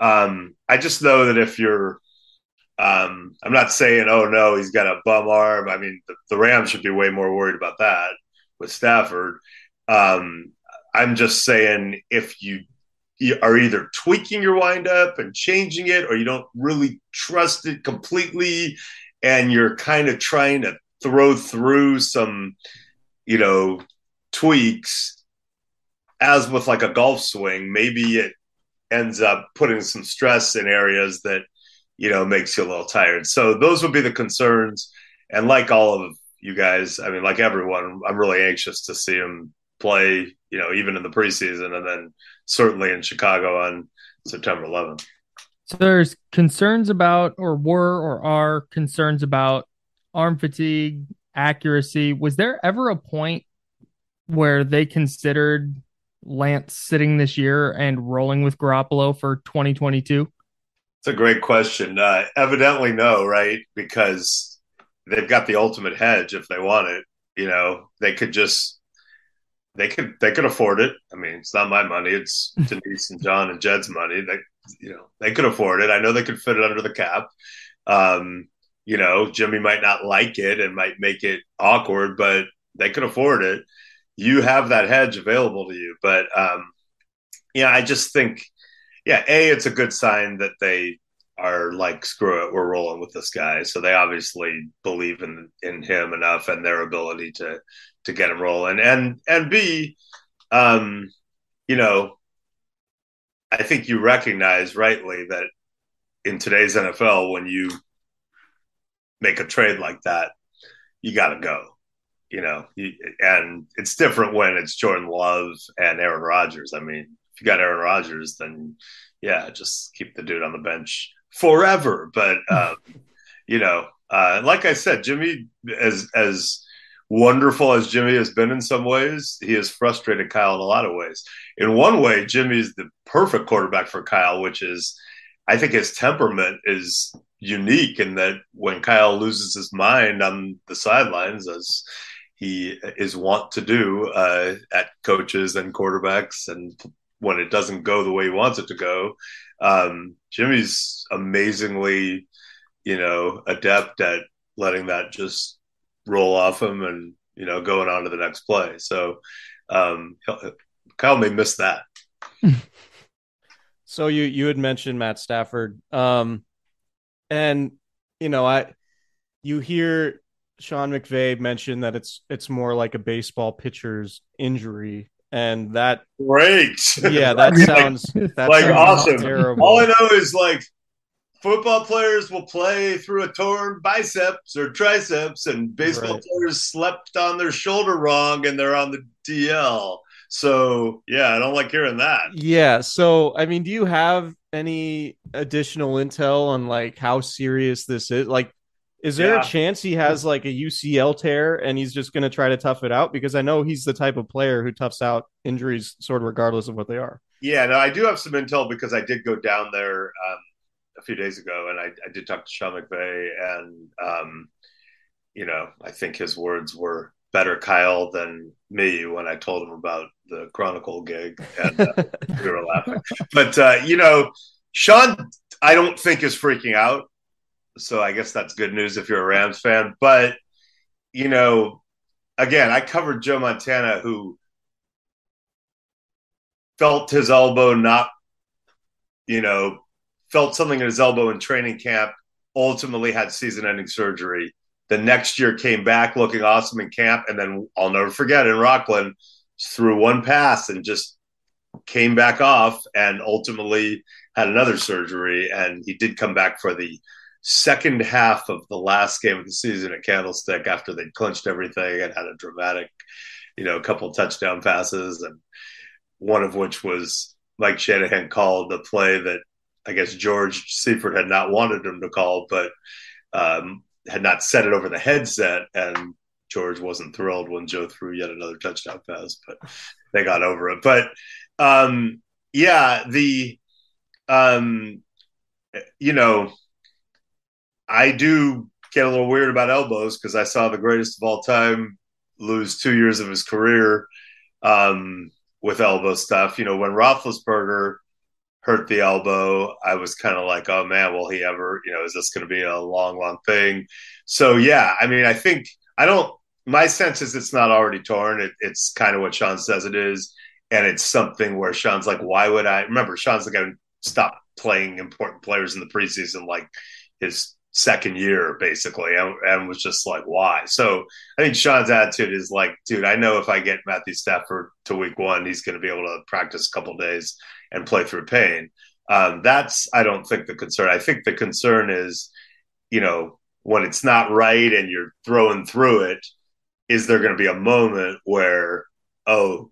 um, I just know that if you're, um, I'm not saying, oh no, he's got a bum arm. I mean, the, the Rams should be way more worried about that with Stafford. Um, I'm just saying if you, you are either tweaking your windup and changing it, or you don't really trust it completely, and you're kind of trying to throw through some, you know, tweaks, as with like a golf swing, maybe it ends up putting some stress in areas that, you know, makes you a little tired. So those would be the concerns. And like all of you guys, I mean, like everyone, I'm really anxious to see him play, you know, even in the preseason and then certainly in Chicago on September 11th. So there's concerns about, or were, or are concerns about arm fatigue, accuracy. Was there ever a point where they considered Lance sitting this year and rolling with Garoppolo for 2022? It's a great question. Uh, evidently, no, right? Because they've got the ultimate hedge if they want it. You know, they could just they could they could afford it. I mean, it's not my money; it's Denise and John and Jed's money. They you know they could afford it. I know they could fit it under the cap. Um, you know, Jimmy might not like it and might make it awkward, but they could afford it. You have that hedge available to you. But um, yeah, I just think, yeah, a it's a good sign that they are like, screw it, we're rolling with this guy. So they obviously believe in in him enough and their ability to to get him rolling. And and B, um, you know, I think you recognize rightly that in today's NFL, when you make a trade like that, you got to go. You know, and it's different when it's Jordan Love and Aaron Rodgers. I mean, you got Aaron Rodgers, then yeah, just keep the dude on the bench forever. But um, you know, uh, like I said, Jimmy, as as wonderful as Jimmy has been in some ways, he has frustrated Kyle in a lot of ways. In one way, Jimmy's the perfect quarterback for Kyle, which is, I think his temperament is unique in that when Kyle loses his mind on the sidelines, as he is wont to do uh, at coaches and quarterbacks, and when it doesn't go the way he wants it to go, um, Jimmy's amazingly, you know, adept at letting that just roll off him and you know going on to the next play. So um, Kyle may miss that. so you you had mentioned Matt Stafford. Um, and you know, I you hear Sean McVay mention that it's it's more like a baseball pitcher's injury, and that great. Yeah, that sounds that like sounds awesome. Terrible. All I know is like football players will play through a torn biceps or triceps, and baseball right. players slept on their shoulder wrong and they're on the DL. So yeah, I don't like hearing that. Yeah. So I mean, do you have any additional intel on like how serious this is? Like, is there yeah. a chance he has like a UCL tear and he's just going to try to tough it out? Because I know he's the type of player who toughs out injuries sort of regardless of what they are. Yeah, no, I do have some intel because I did go down there um, a few days ago and I, I did talk to Sean McVay and, um, you know, I think his words were better Kyle than me when I told him about the Chronicle gig, and uh, we were laughing. But uh, you know, Sean, I don't think is freaking out, so I guess that's good news if you're a Rams fan. But you know, again, I covered Joe Montana, who felt his elbow not, you know, felt something in his elbow in training camp. Ultimately, had season-ending surgery the next year came back looking awesome in camp, and then I'll never forget in Rocklin threw one pass and just came back off, and ultimately had another surgery, and he did come back for the second half of the last game of the season at Candlestick after they'd clinched everything and had a dramatic, you know, couple touchdown passes, and one of which was Mike Shanahan called the play that I guess George Seifert had not wanted him to call, but um, had not set it over the headset, and George wasn't thrilled when Joe threw yet another touchdown pass, but they got over it. But um, yeah, the um, you know, I do get a little weird about elbows because I saw the greatest of all time lose two years of his career um, with elbow stuff. You know, when Roethlisberger hurt the elbow. I was kind of like, oh man, will he ever, you know, is this going to be a long, long thing? So yeah, I mean, I think I don't. My sense is it's not already torn. It, it's kind of what Sean says it is, and it's something where Sean's like, why would I? Remember, Sean's the guy who stopped playing important players in the preseason, like his second year basically and, and, was just like why? So i think sean's attitude is like dude i know if i get matthew stafford to week one he's going to be able to practice a couple days and play through pain. Um, that's i don't think the concern. I think the concern is you know when it's not right and you're throwing through it is there going to be a moment where oh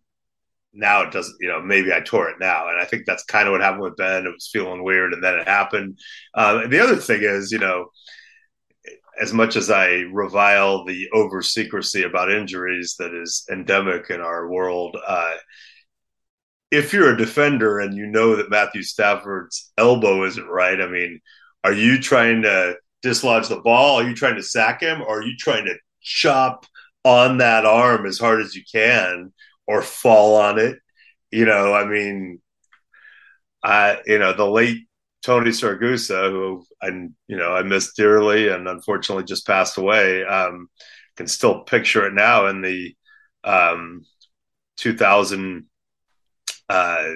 now it doesn't, you know, maybe I tore it now. And I think that's kind of what happened with Ben. It was feeling weird and then it happened. Um, the other thing is, you know, as much as I revile the over secrecy about injuries that is endemic in our world, uh, if you're a defender and you know that Matthew Stafford's elbow isn't right, I mean, are you trying to dislodge the ball? Are you trying to sack him? Or are you trying to chop on that arm as hard as you can or fall on it. You know, I mean, I you know the late Tony Siragusa, who I you know I miss dearly and unfortunately just passed away. Um, can still picture it now in the um, 2000 uh,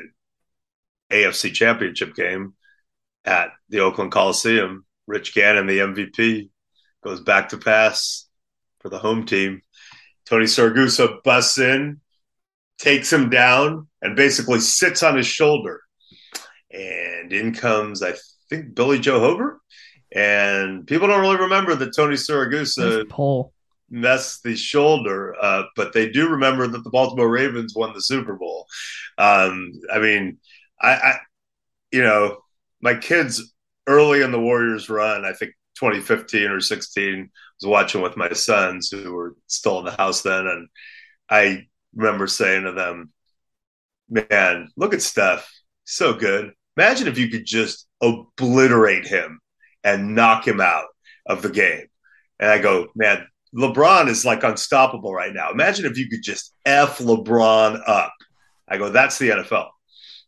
AFC Championship game at the Oakland Coliseum. Rich Gannon, the MVP, goes back to pass for the home team. Tony Siragusa busts in, takes him down and basically sits on his shoulder. And in comes, I think, Billy Joe Hobert. And people don't really remember that Tony Siragusa messed the shoulder, uh, but they do remember that the Baltimore Ravens won the Super Bowl. Um, I mean, I, I, you know, my kids early in the Warriors run, I think 2015 or 16, was watching with my sons who were still in the house then, and I remember saying to them, man, look at Steph. So good. Imagine if you could just obliterate him and knock him out of the game. And I go, man, LeBron is like unstoppable right now. Imagine if you could just F LeBron up. I go, that's the NFL.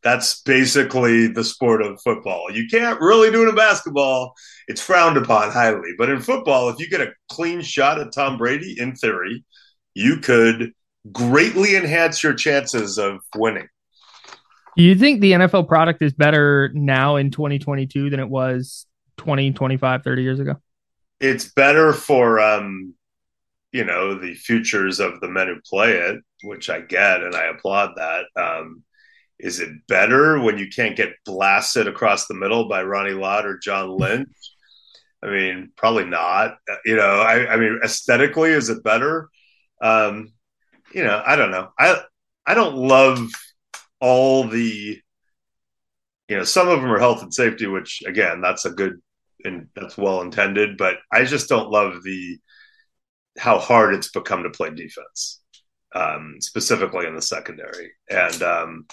That's basically the sport of football. You can't really do it in basketball. It's frowned upon highly. But in football, if you get a clean shot at Tom Brady, in theory, you could greatly enhance your chances of winning. Do you think the NFL product is better now in 2022 than it was 20, 25, 30 years ago? It's better for um, you know, the futures of the men who play it, which I get and I applaud that. Um, is it better when you can't get blasted across the middle by Ronnie Lott or John Lynch? I mean, probably not. You know, I, I mean, aesthetically, is it better? Um, you know, I don't know. I I don't love all the you know, some of them are health and safety, which again, that's a good and that's well intended, but I just don't love the how hard it's become to play defense. Um, specifically in the secondary. And um,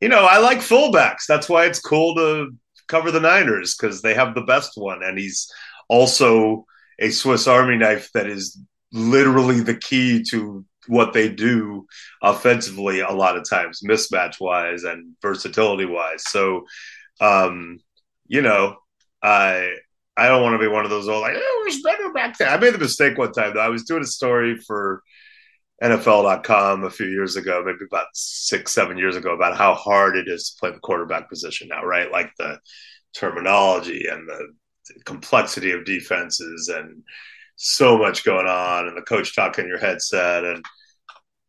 you know, I like fullbacks. That's why it's cool to cover the Niners because they have the best one, and he's also a Swiss Army knife that is literally the key to what they do offensively a lot of times, mismatch wise and versatility wise. So, um, you know, I I don't want to be one of those old like, oh, it was better back then. I made the mistake one time though. I was doing a story for NFL.com a few years ago, maybe about six, seven years ago, about how hard it is to play the quarterback position now, right? Like the terminology and the complexity of defenses and so much going on and the coach talking in your headset and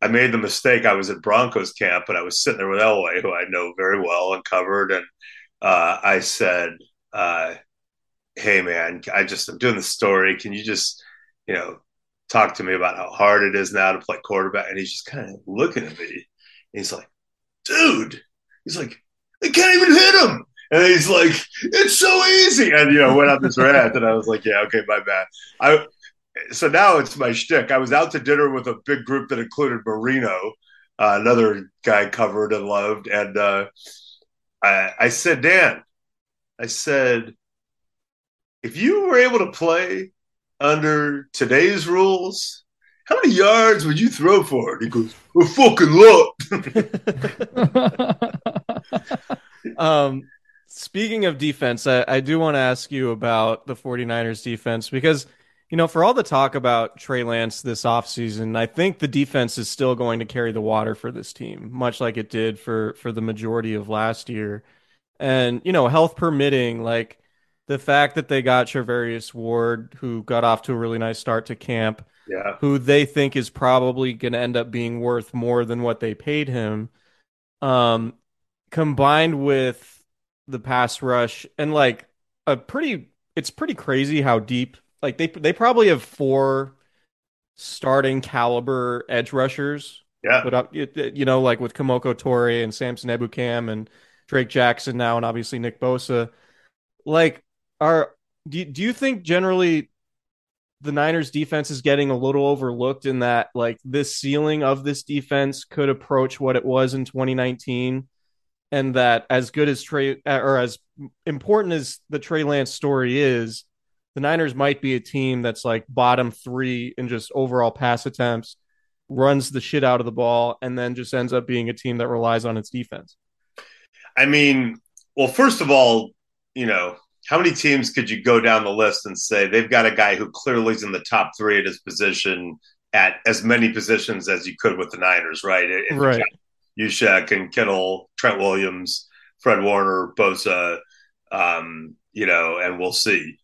I made the mistake. I was at Broncos camp and I was sitting there with Elway, who I know very well and covered. And uh, I said, uh, "Hey, man, I just I'm doing the story. Can you just, you know, talk to me about how hard it is now to play quarterback?" And he's just kind of looking at me. And he's like, "Dude," he's like, "They can't even hit him." And he's like, "It's so easy," and you know, went on this rant, and I was like, "Yeah, okay, my bad." I so now it's my shtick. I was out to dinner with a big group that included Marino, uh, another guy covered and loved, and uh, I, I said, Dan, I said, if you were able to play under today's rules, how many yards would you throw for it? He goes, a fucking lot. um, speaking of defense, I, I do want to ask you about the 49ers defense because – you know, for all the talk about Trey Lance this offseason, I think the defense is still going to carry the water for this team, much like it did for for the majority of last year. And, you know, health permitting, like the fact that they got Charvarius Ward, who got off to a really nice start to camp, Yeah. who they think is probably going to end up being worth more than what they paid him, um, combined with the pass rush and like a pretty, it's pretty crazy how deep. Like they they probably have four starting caliber edge rushers. Yeah. but uh, up, you, know, like with Kemoko Turay and Samson Ebukam and Drake Jackson now, and obviously Nick Bosa, like, are do you, do you think generally the Niners defense is getting a little overlooked in that like this ceiling of this defense could approach what it was in 2019, and that as good as Trey or as important as the Trey Lance story is, the Niners might be a team that's like bottom three in just overall pass attempts runs the shit out of the ball, and then just ends up being a team that relies on its defense. I mean, well, first of all, you know, how many teams could you go down the list and say they've got a guy who clearly is in the top three at his position at as many positions as you could with the Niners, right? If Right. Juszczyk and Kittle, Trent Williams, Fred Warner, Bosa, um, you know, and we'll see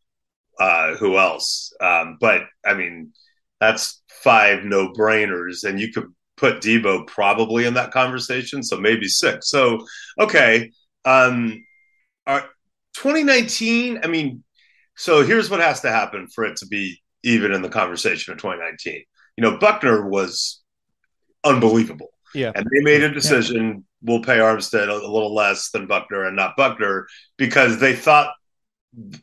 uh, who else. Um, but I mean, that's five no brainers, and you could put Deebo probably in that conversation, so maybe six. So okay, um, are, 2019. I mean, so here's what has to happen for it to be even in the conversation of 2019. You know, Buckner was unbelievable. Yeah. And they made a decision we'll pay Armstead a little less than Buckner and not Buckner because they thought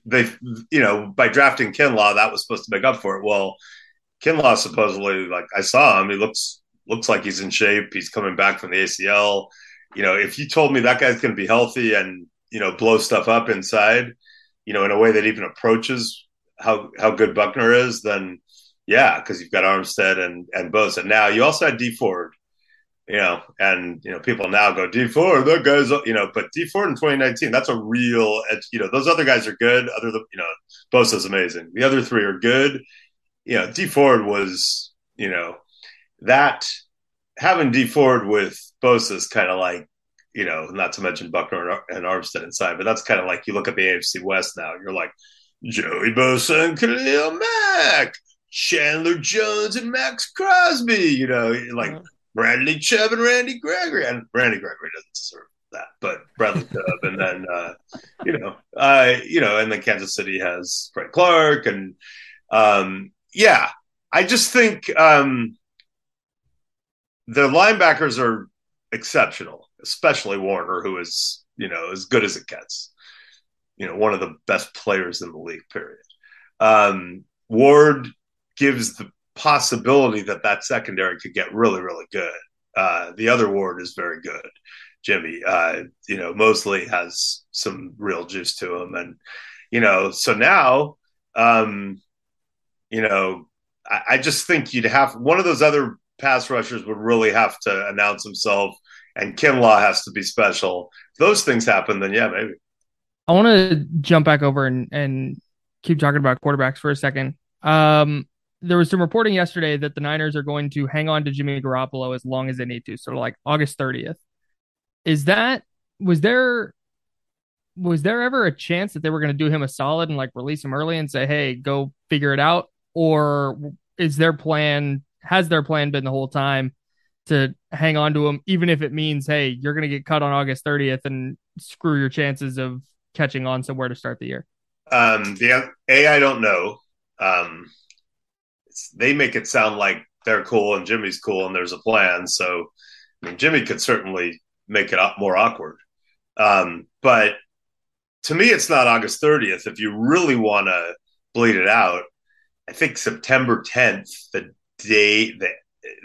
they, you know, by drafting Kinlaw, that was supposed to make up for it. Well, Kinlaw supposedly, like I saw him, he looks looks like he's in shape. He's coming back from the ACL. You know, if you told me that guy's going to be healthy and you know blow stuff up inside, you know, in a way that even approaches how how good Buckner is, then yeah, because you've got Armstead and and Bosa. Now you also had D Ford, you know, and you know people now go D Ford, that guy's you know, but D Ford in 2019, that's a real, you know, those other guys are good. Other than you know, Bosa's amazing. The other three are good. You know, D Ford was, you know, that having D Ford with Bosa is kind of like, you know, not to mention Buckner and Armstead inside, but that's kind of like you look at the AFC West now, you're like Joey Bosa and Khalil Mack, Chandler Jones and Maxx Crosby, you know, like mm-hmm. Bradley Chubb and Randy Gregory, and Randy Gregory doesn't deserve that, but Bradley Chubb, and then uh, you know, uh, you know, and then Kansas City has Fred Clark, and um, yeah, I just think um, the linebackers are exceptional, especially Warner, who is you know as good as it gets. You know, one of the best players in the league. Period. Um, Ward gives the possibility that that secondary could get really, really good. Uh, the other Ward is very good. Jimmy, uh, you know, Moseley has some real juice to him, and you know, so now, um, you know, I, I just think you'd have one of those other pass rushers would really have to announce himself, and Kinlaw has to be special. If those things happen, then yeah, maybe. I want to jump back over and, and keep talking about quarterbacks for a second. Um, there was some reporting yesterday that the Niners are going to hang on to Jimmy Garoppolo as long as they need to, so like August 30th. Is that was there was there ever a chance that they were going to do him a solid and like release him early and say, "Hey, go figure it out," or is their plan has their plan been the whole time to hang on to him, even if it means, "Hey, you're going to get cut on August 30th and screw your chances of catching on somewhere to start the year"? Um, the a I don't know. Um, they make it sound like they're cool and Jimmy's cool and there's a plan. So, I mean, Jimmy could certainly make it more awkward. Um, but to me, it's not August 30th. If you really want to bleed it out, I think September 10th, the day, the,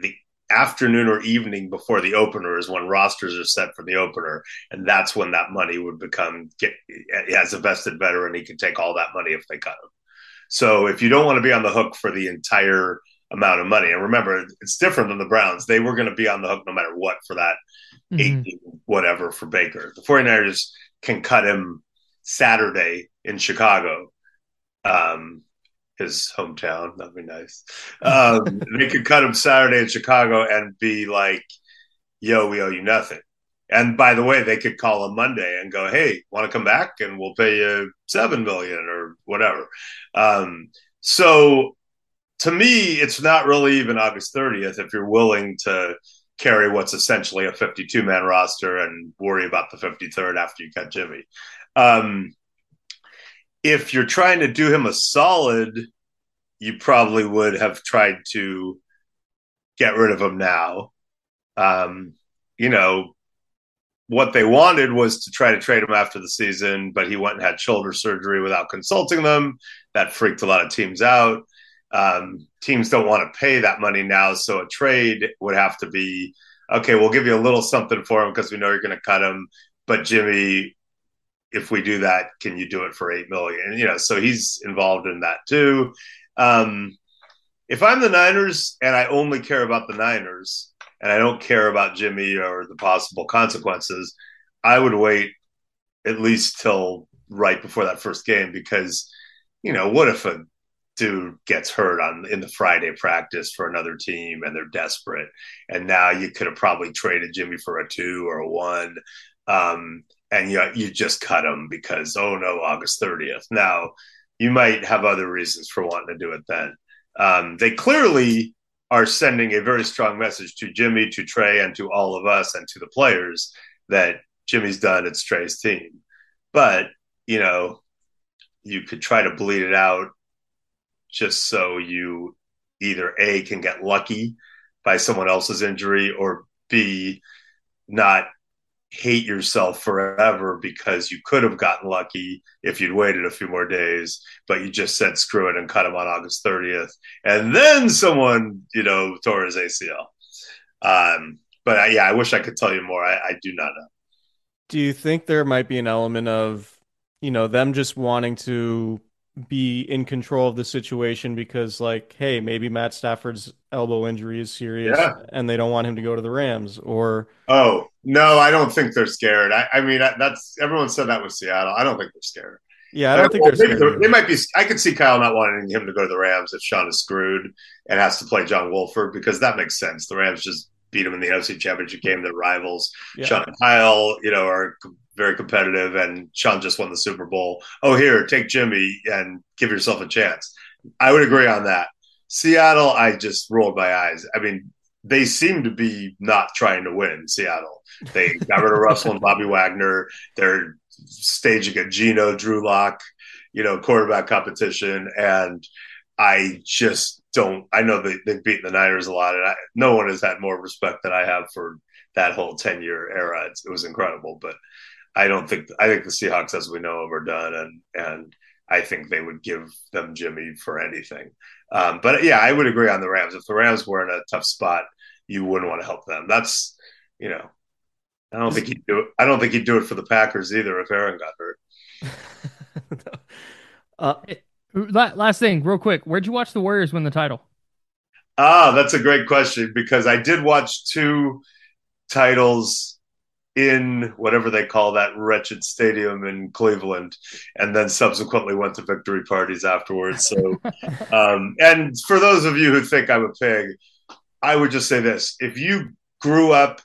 the afternoon or evening before the opener is when rosters are set for the opener. And that's when that money would become, get, as a vested veteran, he could take all that money if they cut him. So if you don't want to be on the hook for the entire amount of money, and remember, it's different than the Browns. They were going to be on the hook no matter what for that Mhm. 18 whatever for Baker. The 49ers can cut him Saturday in Chicago, um, his hometown. That'd be nice. Um, they could cut him Saturday in Chicago and be like, yo, we owe you nothing. And by the way, they could call him Monday and go, "Hey, want to come back? And we'll pay you seven million or whatever." Um, so, to me, it's not really even August 30th if you're willing to carry what's essentially a 52 man roster and worry about the 53rd after you cut Jimmy. Um, if you're trying to do him a solid, you probably would have tried to get rid of him now. Um, you know, what they wanted was to try to trade him after the season, but he went and had shoulder surgery without consulting them. That freaked a lot of teams out. Um, teams don't want to pay that money now, so a trade would have to be okay. We'll give you a little something for him because we know you're going to cut him, but Jimmy, if we do that, can you do it for eight million? You know, so he's involved in that too. Um, if I'm the Niners and I only care about the Niners and I don't care about Jimmy or the possible consequences, I would wait at least till right before that first game because, you know, what if a dude gets hurt on in the Friday practice for another team and they're desperate and now you could have probably traded Jimmy for a two or a one. Um, and you, you just cut him because, oh no, August 30th. Now, you might have other reasons for wanting to do it then. Um, they clearly are sending a very strong message to Jimmy, to Trey, and to all of us and to the players that Jimmy's done. It's Trey's team. But, you know, you could try to bleed it out just so you either A, can get lucky by someone else's injury, or B, not hate yourself forever because you could have gotten lucky if you'd waited a few more days, but you just said screw it and cut him on August 30th. And then someone, you know, tore his ACL. Um, but I, yeah, I wish I could tell you more. I, I do not know. Do you think there might be an element of, you know, them just wanting to be in control of the situation because like hey maybe Matt Stafford's elbow injury is serious yeah. and they don't want him to go to the Rams or oh no I don't think they're scared I, I mean that's everyone said that with Seattle I don't think they're scared yeah I don't think well, they're scared they might be I could see Kyle not wanting him to go to the Rams if Sean is screwed and has to play John Wolford because that makes sense the Rams just beat him in the NFC Championship game. Their rivals, yeah. Sean and Kyle, you know, are very competitive, and Sean just won the Super Bowl. Oh, here, take Jimmy and give yourself a chance. I would agree on that. Seattle, I just rolled my eyes. I mean, they seem to be not trying to win. Seattle, they got rid of Russell and Bobby Wagner. They're staging a Geno Drew Lock, you know, quarterback competition, and I just don't. I know they, they've beaten the Niners a lot, and I, no one has had more respect than I have for that whole ten year era. It was incredible, but I don't think I think the Seahawks, as we know, them, are done, and and I think they would give them Jimmy for anything. Um, but yeah, I would agree on the Rams. If the Rams were in a tough spot, you wouldn't want to help them. That's you know, I don't think he'd do it. I don't think he'd do it for the Packers either if Aaron got hurt. uh, last thing, real quick, where'd you watch the Warriors win the title? Ah, that's a great question because I did watch two titles in whatever they call that wretched stadium in Cleveland, and then subsequently went to victory parties afterwards. So, um, and for those of you who think I'm a pig, I would just say this: if you grew up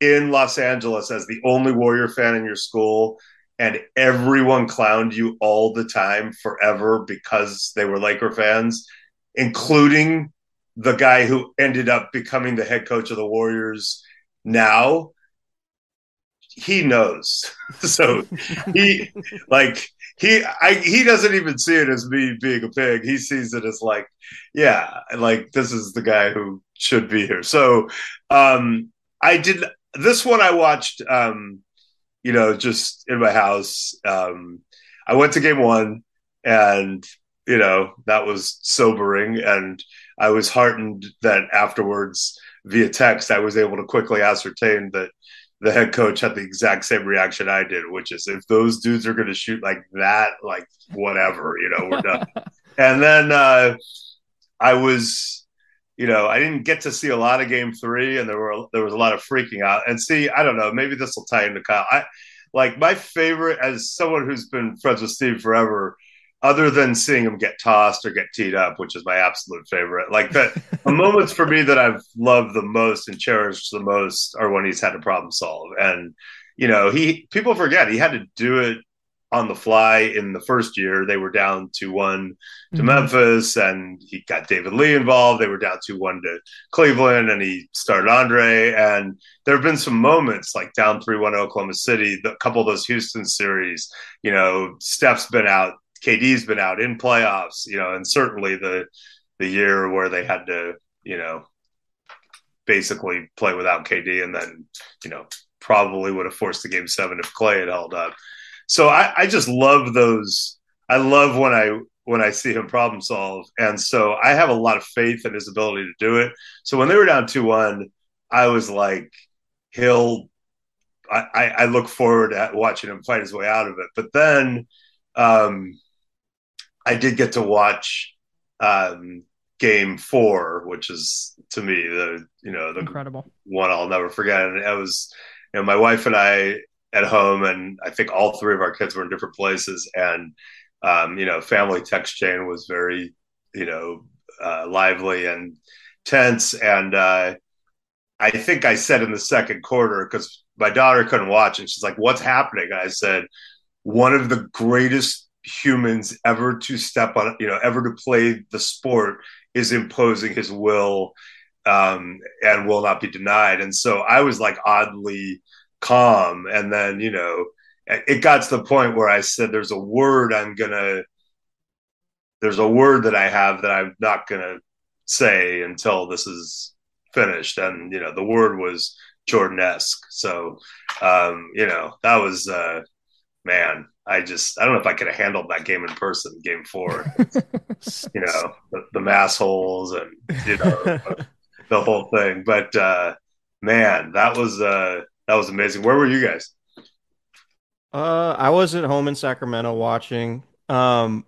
in Los Angeles as the only Warrior fan in your school, and everyone clowned you all the time forever because they were Laker fans, including the guy who ended up becoming the head coach of the Warriors now he knows. so he like he I he doesn't even see it as me being a pig. He sees it as like, yeah, like this is the guy who should be here. So um I did this one I watched um you know just in my house. Um I went to game 1 and you know that was sobering and I was heartened that afterwards via text I was able to quickly ascertain that the head coach had the exact same reaction I did, which is if those dudes are going to shoot like that, like whatever, you know, we're done. and then uh, I was, you know, I didn't get to see a lot of Game Three, and there were there was a lot of freaking out. And see, I don't know, maybe this will tie into Kyle. I like my favorite as someone who's been friends with Steve forever. Other than seeing him get tossed or get teed up, which is my absolute favorite. Like that, the moments for me that I've loved the most and cherished the most are when he's had to problem solve. And you know, he people forget he had to do it on the fly in the first year. They were down to one to mm-hmm. Memphis, and he got David Lee involved. They were down to one to Cleveland, and he started Andre. And there have been some moments like down three one Oklahoma City, the couple of those Houston series. You know, Steph's been out, KD's been out in playoffs. You know, and certainly the the year where they had to, you know, basically play without KD, and then you know probably would have forced the game seven if Clay had held up so I, I just love those. I love when I when I see him problem solve, and so I have a lot of faith in his ability to do it. So when they were down two one, I was like, he'll. I, I look forward to watching him fight his way out of it. But then, um, I did get to watch um, game four, which is to me the you know the incredible one I'll never forget. And it was you know my wife and I at home, and I think all three of our kids were in different places, and um, you know, family text chain was very, you know, uh, lively and tense, and uh, I think I said in the second quarter because my daughter couldn't watch, and she's like, "What's happening?" And I said, "One of the greatest humans ever to step on, you know, ever to play the sport is imposing his will." Um, and will not be denied. And so I was like oddly calm. And then, you know, it got to the point where I said, there's a word I'm going to, there's a word that I have that I'm not going to say until this is finished. And, you know, the word was Jordan-esque. So, um, you know, that was, uh, man, I just, I don't know if I could have handled that game in person, game four, you know, the, the mass holes and, you know, the whole thing. But, uh, man, that was, uh, that was amazing. Where were you guys? Uh, I was at home in Sacramento watching. Um,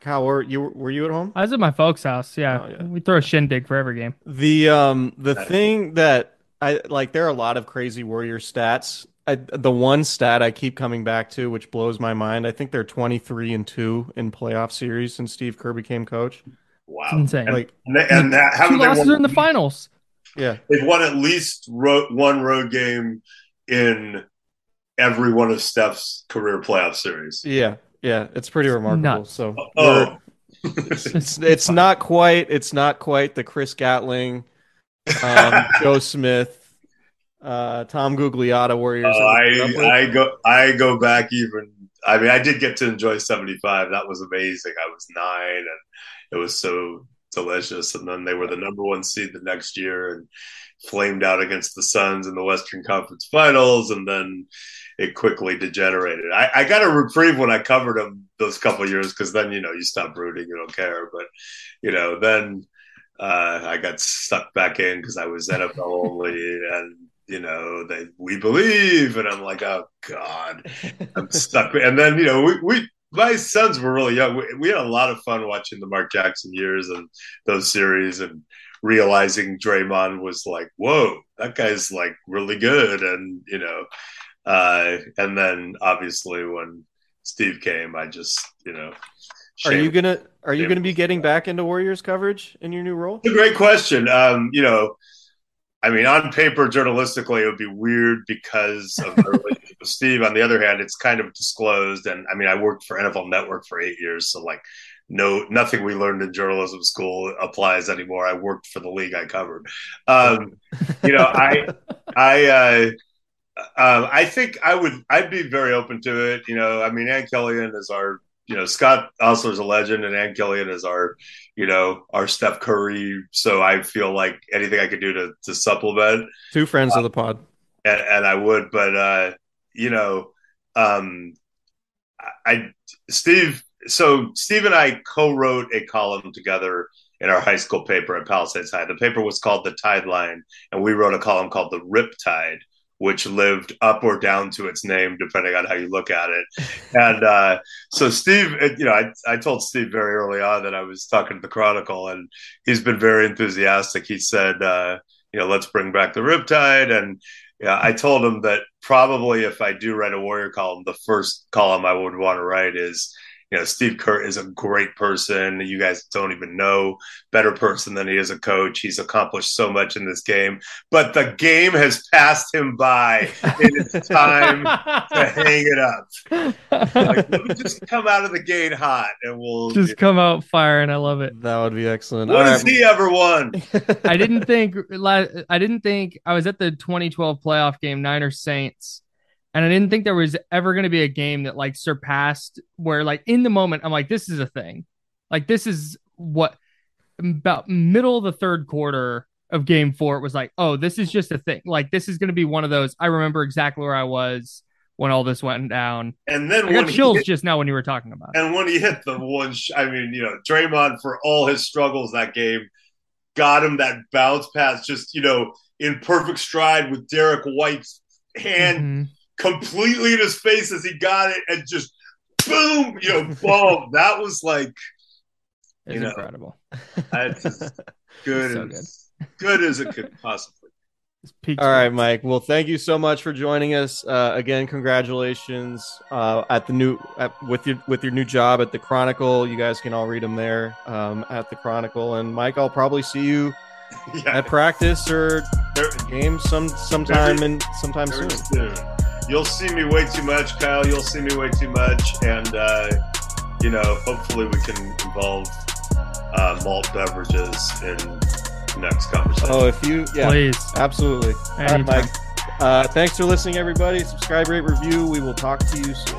Kyle, were you were you at home? I was at my folks' house. Yeah, oh, yeah. we throw a shindig for every game. The um the thing that I like, there are a lot of crazy Warrior stats. I, the one stat I keep coming back to, which blows my mind, I think they're twenty three and two in playoff series since Steve Kerr became coach. Wow, it's insane! Like, and, and that, two losses are in the finals. Yeah, they've won at least ro- one road game in every one of Steph's career playoff series. Yeah, yeah, it's pretty remarkable. Nuts. So, oh, it's, it's not quite it's not quite the Chris Gatling, um, Joe Smith, uh, Tom Gugliotta Warriors. Uh, I I go I go back even. I mean, I did get to enjoy '75. That was amazing. I was nine, and it was so delicious. And then they were the number one seed the next year and flamed out against the Suns in the Western Conference Finals. And then it quickly degenerated. I, I got a reprieve when I covered them those couple years because then, you know, you stop rooting, you don't care. But, you know, then uh, I got stuck back in because I was NFL only and you know, they we believe, and I'm like, oh god, I'm stuck. And then you know, we we my sons were really young. We, we, had a lot of fun watching the Mark Jackson years and those series and realizing Draymond was like, whoa, that guy's like really good. And, you know, uh, and then obviously when Steve came, I just, you know, are you gonna are you gonna be getting back into Warriors coverage in your new role? It's a great question. Um, you know, I mean, on paper, journalistically, it would be weird because of the relationship with Steve. On the other hand, it's kind of disclosed, and I mean, I worked for NFL Network for eight years, so like, no, nothing we learned in journalism school applies anymore. I worked for the league I covered. Um, you know, I, I, uh, uh, I think I would, I'd be very open to it. You know, I mean, Ann Killion is our you know, Scott Ostler's a legend, and Ann Killion is our, you know, our Steph Curry. So I feel like anything I could do to to supplement. Two friends uh, of the pod, and, and, I would, but uh, you know, um, I Steve. So Steve and I co-wrote a column together in our high school paper at Palisades High. The paper was called the Tide Line, and we wrote a column called the Rip Tide which lived up or down to its name, depending on how you look at it. And uh, so, Steve, you know, I, I told Steve very early on that I was talking to the Chronicle, and he's been very enthusiastic. He said, uh, you know, let's bring back the Riptide. And yeah, I told him that probably if I do write a Warrior column, the first column I would want to write is, you know, Steve Kerr is a great person. You guys don't even know better person than he is a coach. He's accomplished so much in this game, but the game has passed him by. it's time to hang it up. Like, just come out of the gate hot, and we'll just come out firing. I love it. That would be excellent. What All has right. he ever won? I didn't think I didn't think I was at the 2012 playoff game Niners Saints and I didn't think there was ever going to be a game that like surpassed where like in the moment I'm like this is a thing. Like this is what about middle of the third quarter of game 4 it was like oh this is just a thing. Like this is going to be one of those I remember exactly where I was when all this went down. And then I got chills hit- just now when you were talking about it. And when he hit the one, sh- I mean, you know, Draymond for all his struggles that game got him that bounce pass, just you know, in perfect stride with Derrick White's hand Mhm. Completely in his face as he got it, and just boom, you know, boom. That was like It's you know, incredible. that's as good So as good as it could possibly. It's peak All right. Mike. Well, thank you so much for joining us. Uh, again, congratulations uh, at the new at, with your with your new job at the Chronicle. You guys can all read them there um, at the Chronicle. And Mike, I'll probably see you Yeah, at practice or there- games some sometime Very- and sometime soon. soon. You'll see me way too much, Kyle. You'll see me way too much, and uh, you know, hopefully, we can involve uh, malt beverages in next conversation. Oh, if you yeah, Please. absolutely. All right, Mike. Uh, thanks for listening, everybody. Subscribe, rate, review. We will talk to you soon.